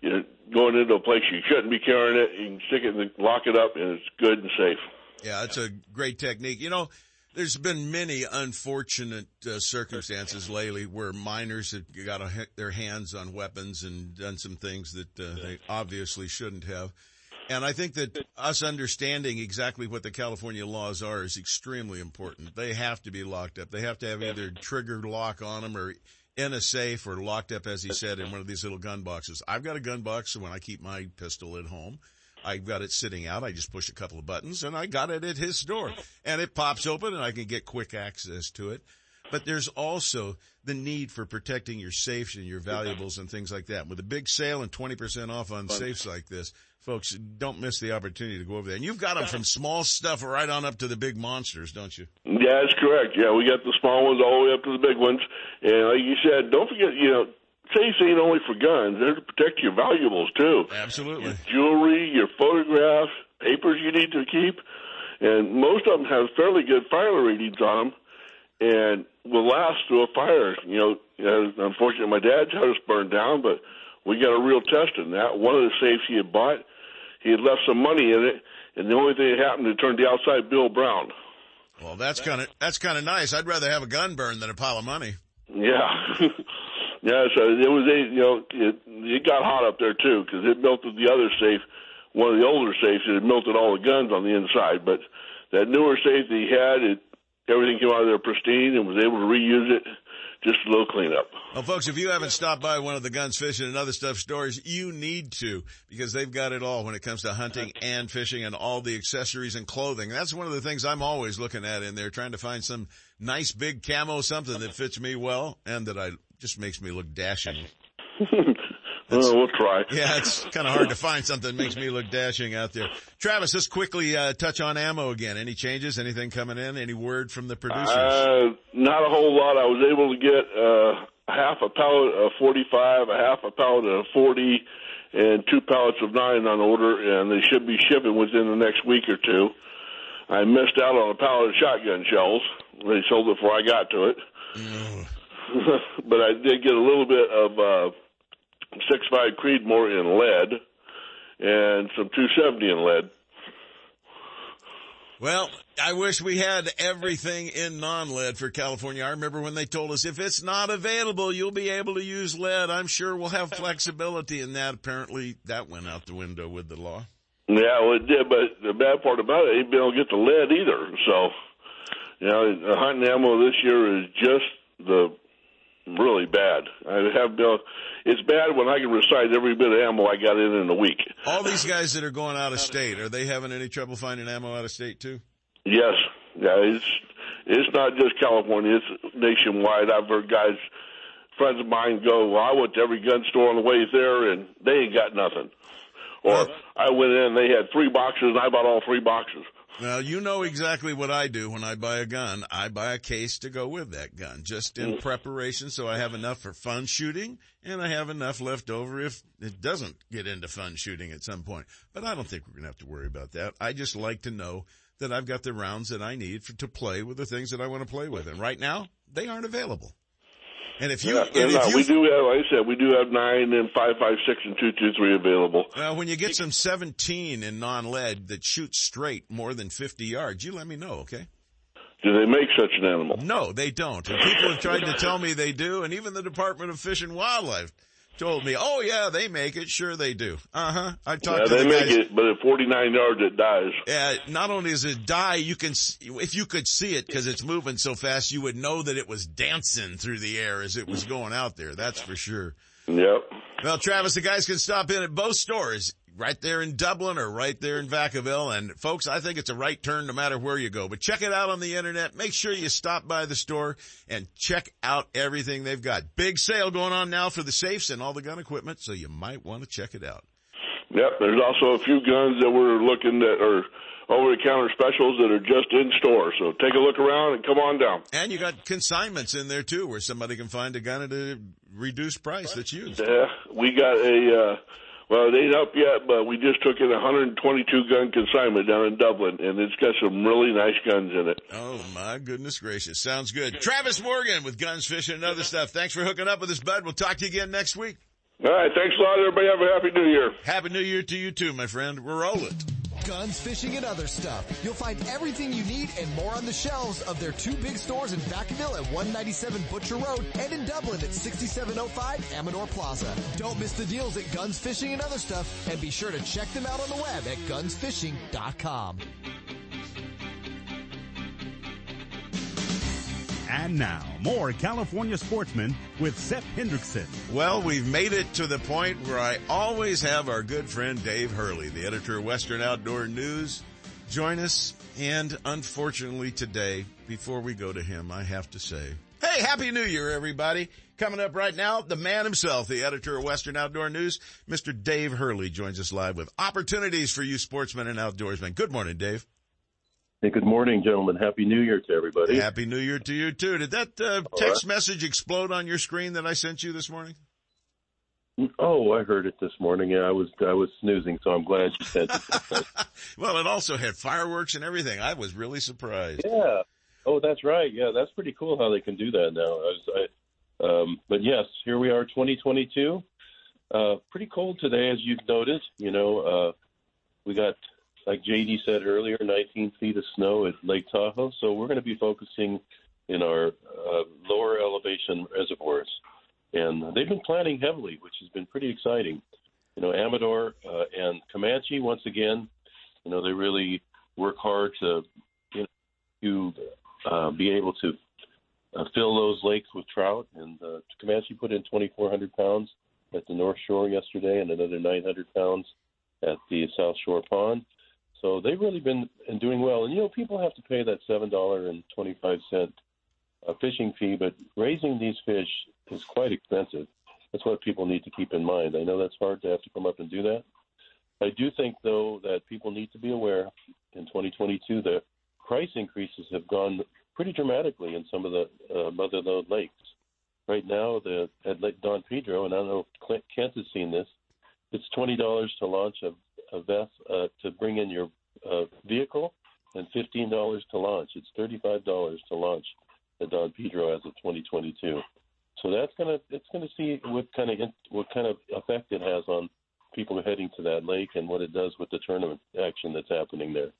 you're going into a place you shouldn't be carrying it. You can stick it and lock it up and it's good and safe.
Yeah, that's a great technique. You know, there's been many unfortunate uh, circumstances lately where minors have got a, their hands on weapons and done some things that uh, they obviously shouldn't have. And I think that us understanding exactly what the California laws are is extremely important. They have to be locked up. They have to have either trigger lock on them or in a safe or locked up, as he said, in one of these little gun boxes. I've got a gun box when I keep my pistol at home. I've got it sitting out. I just push a couple of buttons and I got it at his store and it pops open and I can get quick access to it. But there's also the need for protecting your safes and your valuables and things like that. With a big sale and 20% off on safes like this, folks, don't miss the opportunity to go over there. And you've got them from small stuff right on up to the big monsters, don't you?
Yeah, that's correct. Yeah, we got the small ones all the way up to the big ones. And like you said, don't forget, you know, safes ain't only for guns. They're to protect your valuables too.
Absolutely.
Your jewelry, your photographs, papers you need to keep. And most of them have fairly good fire ratings on them and will last through a fire. You know, unfortunately, my dad's house burned down, but we got a real test in that. One of the safes he had bought, he had left some money in it, and the only thing that happened, to turn the outside Bill Brown.
Well, that's kind of, that's kind of nice. I'd rather have a gun burn than a pile of money.
Yeah. yeah, so it was a, you know, it, it got hot up there too, because it melted the other safe, one of the older safes, it melted all the guns on the inside, but that newer safe that he had, it, everything came out of there pristine and was able to reuse it. Just a little cleanup.
Well, folks, if you haven't stopped by one of the guns, fishing, and other stuff stores, you need to because they've got it all when it comes to hunting and fishing and all the accessories and clothing. That's one of the things I'm always looking at in there, trying to find some nice big camo, something that fits me well and that I just makes me look dashing.
well, we'll try.
Yeah, it's kind of hard to find something that makes me look dashing out there. Travis, let's quickly uh, touch on ammo again. Any changes? Anything coming in? Any word from the producers?
Uh, not a whole lot. I was able to get uh, half a pallet of 45, a half a pallet of 40, and two pallets of 9 on order, and they should be shipping within the next week or two. I missed out on a pallet of shotgun shells. They sold it before I got to it. but I did get a little bit of uh, 6.5 Creedmoor in lead and some 270 in lead.
Well, I wish we had everything in non-lead for California. I remember when they told us if it's not available, you'll be able to use lead. I'm sure we'll have flexibility in that. Apparently that went out the window with the law.
Yeah, well, it did, but the bad part about it, ain't been able to get the lead either. So, you know, the hunting ammo this year is just the really bad. I have been. It's bad when I can recite every bit of ammo I got in in a week.
All these guys that are going out of state, are they having any trouble finding ammo out of state too?
Yes, yeah, it's it's not just California; it's nationwide. I've heard guys, friends of mine, go. Well, I went to every gun store on the way there, and they ain't got nothing. Or I went in, they had three boxes, and I bought all three boxes.
Well, you know exactly what I do when I buy a gun. I buy a case to go with that gun, just in mm. preparation so I have enough for fun shooting and I have enough left over if it doesn't get into fun shooting at some point. But I don't think we're going to have to worry about that. I just like to know that I've got the rounds that I need for, to play with the things that I want to play with. And right now, they aren't available. And if you,
yeah,
and
no,
if you
we do have, like I said, we do have nine and five five six and two two three available.
Well, when you get some 17 in non-lead that shoots straight more than 50 yards, you let me know, okay?
Do they make such an animal?
No, they don't. And people have tried to tell me they do, and even the Department of Fish and Wildlife told me, oh yeah, they make it. Sure they do. Uh-huh. I talked
Yeah,
to
they
the
make
guys.
it, but at 49 yards it dies.
Yeah, not only does it die, you can, if you could see it because it's moving so fast, you would know that it was dancing through the air as it was going out there. That's for sure.
Yep.
Well, Travis, the guys can stop in at both stores, right there in Dublin or right there in Vacaville. And folks, I think it's a right turn no matter where you go. But check it out on the internet. Make sure you stop by the store and check out everything they've got. Big sale going on now for the safes and all the gun equipment, so you might want to check it out.
Yep. There's also a few guns that we're looking at are over the counter specials that are just in store. So take a look around and come on down.
And you got consignments in there too, where somebody can find a gun at a reduced price that's used.
Yeah, we got a, uh, well, it ain't up yet, but we just took in a 122 gun consignment down in Dublin, and it's got some really nice guns in it.
Oh my goodness gracious. Sounds good. Travis Morgan with Guns, Fishing, and other stuff. Thanks for hooking up with us, bud. We'll talk to you again next week.
All right, thanks a lot, everybody. Have a happy new year.
Happy New Year to you too, my friend. We're rolling.
Guns, fishing, and other stuff. You'll find everything you need and more on the shelves of their two big stores in Vacaville at 197 Butcher Road and in Dublin at 6705 Amador Plaza. Don't miss the deals at Guns, Fishing, and other stuff and be sure to check them out on the web at gunsfishing.com.
And now, more California sportsmen with Seth Hendrickson.
Well, we've made it to the point where I always have our good friend Dave Hurley, the editor of Western Outdoor News, join us. And unfortunately today, before we go to him, I have to say, hey, happy new year, everybody. Coming up right now, the man himself, the editor of Western Outdoor News, Mr. Dave Hurley joins us live with opportunities for you sportsmen and outdoorsmen. Good morning, Dave.
Hey, good morning, gentlemen. Happy New Year to everybody.
Happy New Year to you too. Did that uh, text message explode on your screen that I sent you this morning?
Oh, I heard it this morning. Yeah, I was I was snoozing, so I'm glad you sent it.
Well, it also had fireworks and everything. I was really surprised.
yeah. Oh, that's right. Yeah, that's pretty cool how they can do that now. I was, I, um, but yes, here we are, 2022. Uh, pretty cold today, as you've noticed. You know, uh, we got, like JD said earlier, 19 feet of snow at Lake Tahoe. So we're going to be focusing in our uh, lower elevation reservoirs, and they've been planting heavily, which has been pretty exciting. You know, Amador uh, and Camanche once again. You know, they really work hard to you know, to uh, be able to uh, fill those lakes with trout. And uh, Camanche put in 2,400 pounds at the North Shore yesterday, and another 900 pounds at the South Shore Pond. So they've really been been doing well. And you know, people have to pay that seven dollar and twenty five cent uh, fishing fee, but raising these fish is quite expensive. That's what people need to keep in mind. I know that's hard to have to come up and do that. I do think, though, that people need to be aware in 2022 that price increases have gone pretty dramatically in some of the uh, mother lode lakes. Right now, the at Lake Don Pedro, and I don't know if Clint- Kent has seen this, it's twenty dollars to launch a, a vest uh, to bring in your uh, vehicle, and fifteen dollars to launch. It's thirty-five dollars to launch at Don Pedro as of 2022. So that's gonna it's gonna see what kind of what kind of effect it has on people heading to that lake and what it does with the tournament action that's happening there.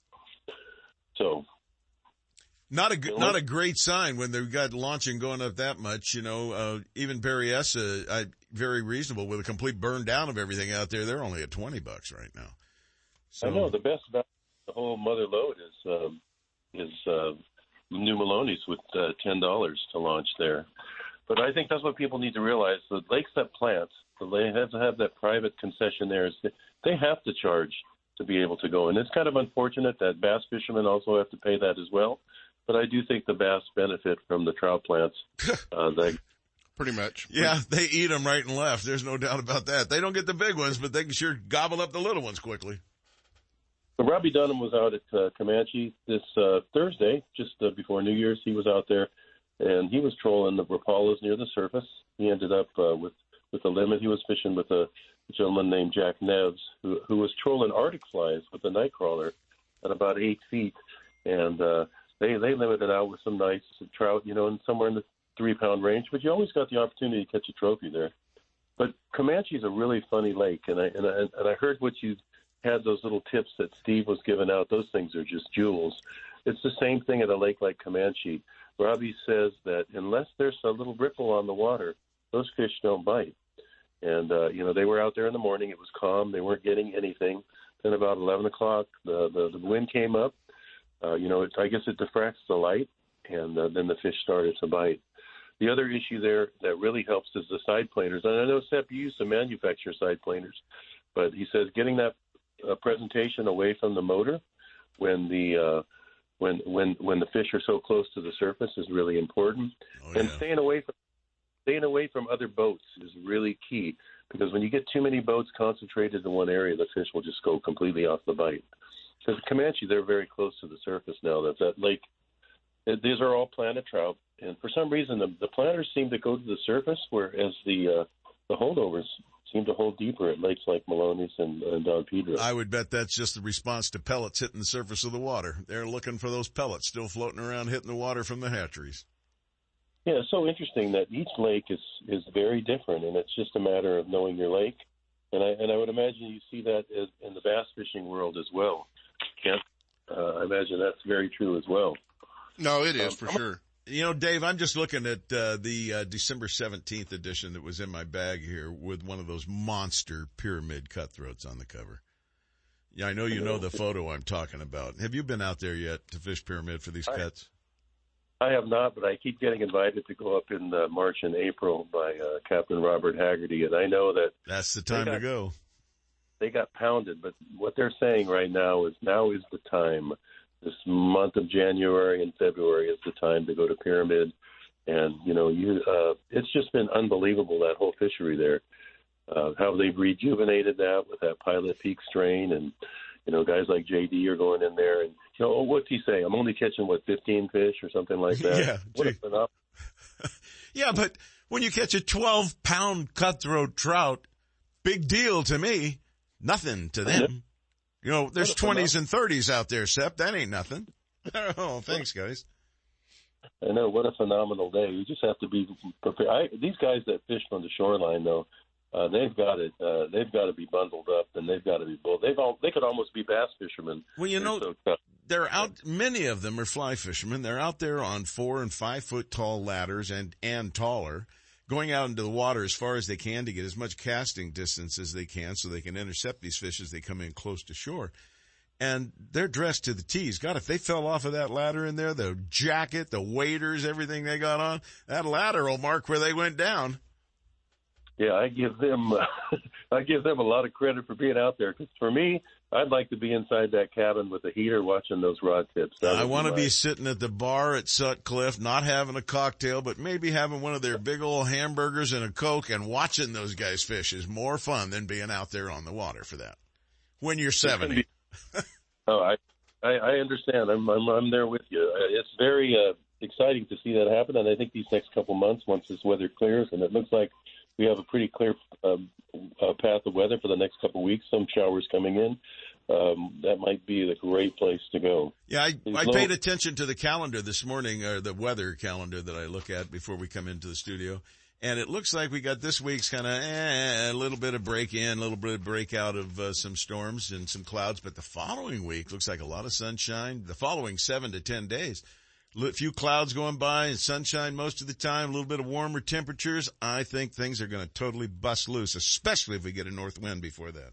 So
Not a not a great sign when they've got launching going up that much. You know, uh, even Berryessa, I very reasonable with a complete burn down of everything out there. They're only at twenty bucks right now. So,
I know the best about the whole mother lode is um, is uh, new Melones with uh, ten dollars to launch there. But I think that's what people need to realize: the lakes that plant, the they have to have that private concession there. Is they have to charge to be able to go, and it's kind of unfortunate that bass fishermen also have to pay that as well. But I do think the bass benefit from the trout plants. Uh, that
Pretty much.
Yeah, they eat them right and left. There's no doubt about that. They don't get the big ones, but they can sure gobble up the little ones quickly.
So Robbie Dunham was out at uh, Camanche this uh, Thursday, just uh, before New Year's. He was out there, and he was trolling the rapalas near the surface. He ended up uh, with with a limit. He was fishing with a gentleman named Jack Neves, who who was trolling Arctic flies with a night crawler at about eight feet, and uh, they they limited out with some nice trout, you know, and somewhere in the three pound range. But you always got the opportunity to catch a trophy there. But Camanche is a really funny lake, and I and I, and I heard what you had those little tips that Steve was giving out. Those things are just jewels. It's the same thing at a lake like Camanche. Robbie says that unless there's a little ripple on the water, those fish don't bite. And uh, you know they were out there in the morning. It was calm. They weren't getting anything. Then about 11 o'clock, the the, the wind came up. Uh, you know, it, I guess it diffracts the light, and uh, then the fish started to bite. The other issue there that really helps is the side planers. And I know Sep used to manufacture side planers, but he says getting that uh, presentation away from the motor when the uh, when when when the fish are so close to the surface is really important,
Oh,
and staying away from staying away from other boats is really key because when you get too many boats concentrated in one area, the fish will just go completely off the bite. Because Camanche, they're very close to the surface now. That that lake, these are all planet trout, and for some reason the, the planters seem to go to the surface, whereas the uh, the holdovers seem to hold deeper at lakes like Melones and, and Don Pedro.
I would bet that's just the response to pellets hitting the surface of the water. They're looking for those pellets still floating around hitting the water from the hatcheries.
Yeah, it's so interesting that each lake is is very different, and it's just a matter of knowing your lake. And I and I would imagine you see that as, in the bass fishing world as well. Kent, uh, I imagine that's very true as well.
No, it is
Um,
for
I'm-
sure.
You know, Dave, I'm just looking at uh, the uh, December 17th edition that was in my bag here with one of those monster pyramid cutthroats on the cover. Yeah, I know you know the photo I'm talking about. Have you been out there yet to fish pyramid for these
I-
cuts?
I have not, but I keep getting invited to go up in uh, March and April by uh, Captain Robert Haggerty, and I know that
That's the time to go.
they got pounded. But what they're saying right now is now is the time. This month of January and February is the time to go to Pyramid, and you know you. Uh, it's just been unbelievable that whole fishery there. Uh, how they've rejuvenated that with that Pilot Peak strain, and you know guys like JD are going in there, and you know oh, what's he say? I'm only catching what 15 fish or something like that.
Yeah,
what a phenom-
Yeah, but when you catch a 12 pound cutthroat trout, big deal to me. Nothing to them. You know, there's 20s and 30s out there, Sep. That ain't nothing. Oh, thanks guys.
I know what a phenomenal day. You just have to be prepared. I, these guys that fish on the shoreline, though, uh, they've got it. Uh, they've got to be bundled up, and they've got to be bull. They've all. They could almost be bass fishermen.
Well, you know,
so
they're out, many of them are fly fishermen. They're out there on four and five foot tall ladders and, and taller, going out into the water as far as they can to get as much casting distance as they can so they can intercept these fish as they come in close to shore. And they're dressed to the T's. God, if they fell off of that ladder in there, the jacket, the waders, everything they got on, that ladder will mark where they went down.
Yeah, I give them. Uh, I give them a lot of credit for being out there. Because for me, I'd like to be inside that cabin with a heater, watching those rod tips. That
I want to be sitting at the bar at Sutcliffe, not having a cocktail, but maybe having one of their big old hamburgers and a Coke and watching those guys fish is more fun than being out there on the water for that. When you're 70.
Oh, I, I, I understand. I'm, I'm, I'm there with you. Uh, It's very uh, exciting to see that happen, and I think these next couple months, once this weather clears, and it looks like we have a pretty clear um, uh, path of weather for the next couple of weeks. Some showers coming in. Um, that might be the great place to go.
Yeah, I, I paid attention to the calendar this morning, or the weather calendar that I look at before we come into the studio. And it looks like we got this week's kind of eh, a little bit of break in, a little bit of break out of uh, some storms and some clouds. But the following week looks like a lot of sunshine. The following seven to ten days, a few clouds going by and sunshine most of the time, a little bit of warmer temperatures. I think things are going to totally bust loose, especially if we get a north wind before that.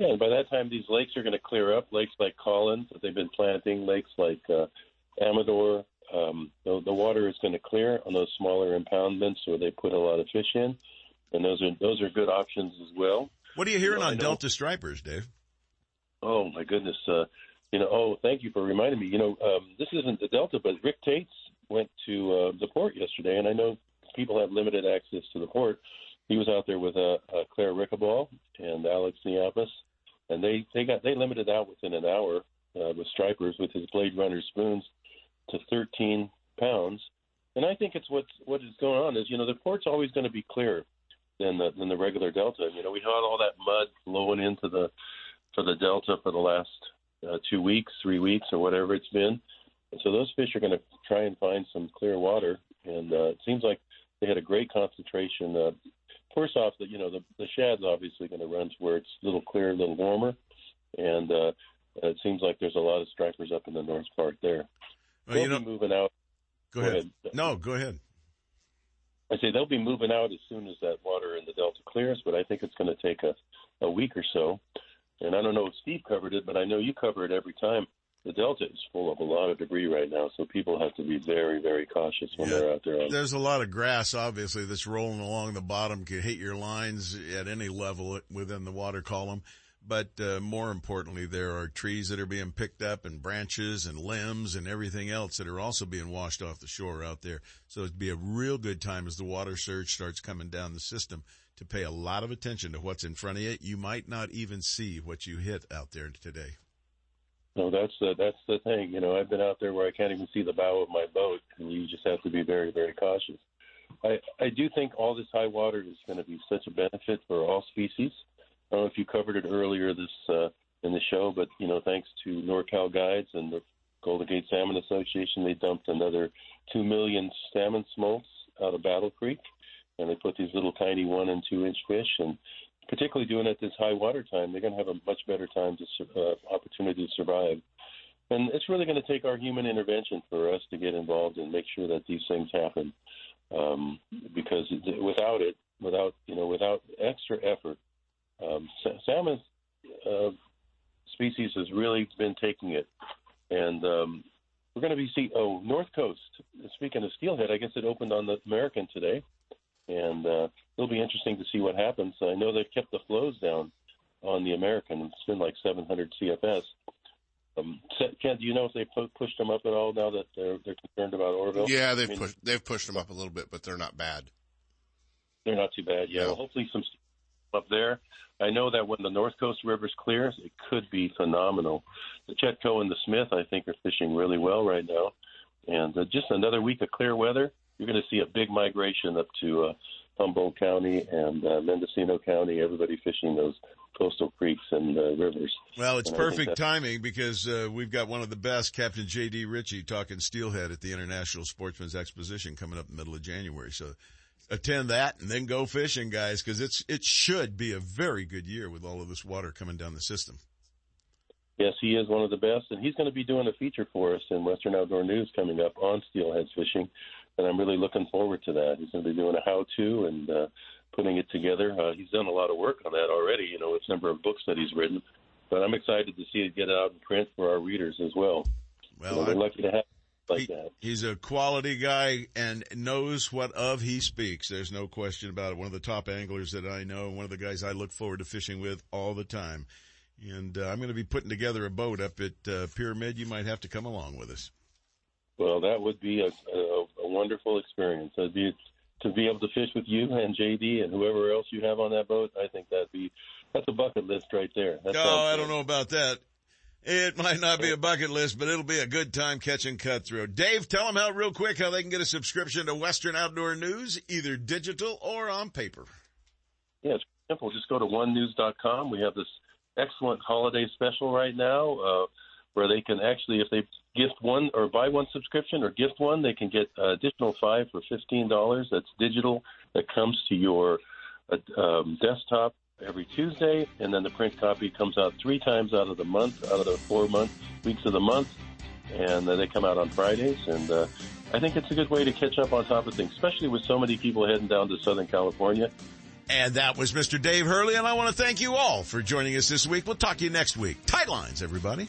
Yeah, and by that time, these lakes are going to clear up. Lakes like Collins that they've been planting, lakes like uh, Amador. Um, the, the water is going to clear on those smaller impoundments where they put a lot of fish in, and those are those are good options as well.
What are you hearing
You know,
on Delta stripers, Dave?
Oh my goodness! Uh, you know, oh, thank you for reminding me. You know, um, this isn't the Delta, but Rick Tates went to uh, the port yesterday, and I know people have limited access to the port. He was out there with uh, uh, Claire Rickaball and Alex Niapas, and they they got they limited out within an hour uh, with stripers with his Blade Runner spoons to 13 pounds. And I think it's what's what is going on is you know the port's always going to be clearer than the than the regular Delta. You know we had all that mud flowing into the for the Delta for the last uh, two weeks, three weeks, or whatever it's been. And so those fish are going to try and find some clear water, and uh, it seems like they had a great concentration. Uh, first off, the you know the the shad's obviously going to run to where it's a little clearer, a little warmer, and uh, it seems like there's a lot of stripers up in the north part there.
Well,
They'll
you know-
be moving out.
Go, ahead. No, go ahead.
I say they'll be moving out as soon as that water in the Delta clears, but I think it's going to take a, a week or so. And I don't know if Steve covered it, but I know you cover it every time. The Delta is full of a lot of debris right now, so people have to be very, very cautious when they're out there. On,
There's a lot of grass, obviously, that's rolling along the bottom, can hit your lines at any level within the water column. But uh, more importantly, there are trees that are being picked up and branches and limbs and everything else that are also being washed off the shore out there. So it'd be a real good time as the water surge starts coming down the system to pay a lot of attention to what's in front of you. You might not even see what you hit out there today.
No, that's the that's the thing. You know, I've been out there where I can't even see the bow of my boat, and you just have to be very, very cautious. I I do think all this high water is going to be such a benefit for all species. I don't know if you covered it earlier this uh, in the show, but you know, thanks to NorCal Guides and the Golden Gate Salmon Association, they dumped another two million salmon smolts out of Battle Creek, and they put these little tiny one and two inch fish, and particularly doing it at this high water time, they're going to have a much better time to uh, opportunity to survive. And it's really going to take our human intervention for us to get involved and make sure that these things happen. Um, because without it, without you know, without extra effort, um, salmon uh, species has really been taking it, and um, we're going to be see. Oh, North Coast. Speaking of steelhead, I guess it opened on the American today, and uh, it'll be interesting to see what happens. I know they've kept the flows down on the American. It's been like 700 CFS. Um, Ken, do you know if they pu- pushed them up at all now that they're they're concerned about Oroville?
Yeah, they've
mean,
pushed they've pushed them up a little bit, but they're not bad.
They're not too bad. Yeah, well, hopefully some up there. I know that when the North Coast rivers clears, it could be phenomenal. The Chetco and the Smith, I think, are fishing really well right now, and uh, just another week of clear weather, you're going to see a big migration up to uh, Humboldt County and uh, Mendocino County. Everybody fishing those coastal creeks and uh, rivers.
Well, it's
And
perfect timing because uh, we've got one of the best, Captain J.D. Richey, talking steelhead at the International Sportsman's Exposition coming up in the middle of January. So attend that and then go fishing, guys, because it's it should be a very good year with all of this water coming down the system.
Yes, he is one of the best, and he's going to be doing a feature for us in Western Outdoor News coming up on steelhead fishing, and I'm really looking forward to that. He's going to be doing a how-to and uh, putting it together. Uh, he's done a lot of work on that already. You know, it's a number of books that he's written, but I'm excited to see it get out in print for our readers as well.
Well,
know, we're
I-
lucky to have like that.
He's a quality guy and knows what of he speaks. There's no question about it. One of the top anglers that I know, one of the guys I look forward to fishing with all the time. And uh, I'm going to be putting together a boat up at uh, Pyramid. You might have to come along with us.
Well, that would be a, a wonderful experience. To be able to fish with you and JD and whoever else you have on that boat. I think that'd be that's a bucket list right there. That
No, I don't know about that. It might not be a bucket list, but it'll be a good time catching cutthroat. Dave, tell them how real quick how they can get a subscription to Western Outdoor News, either digital or on paper.
Yeah, it's simple. Just go to wonews.com. We have this excellent holiday special right now uh, where they can actually, if they gift one or buy one subscription or gift one, they can get additional five for $15. That's digital that comes to your uh, um, desktop every Tuesday, and then the print copy comes out three times out of the month, out of the four month weeks of the month, and uh, they come out on Fridays. And uh, I think it's a good way to catch up on top of things, especially with so many people heading down to Southern California.
And that was Mr. Dave Hurley, and I want to thank you all for joining us this week. We'll talk to you next week. Tight lines, everybody.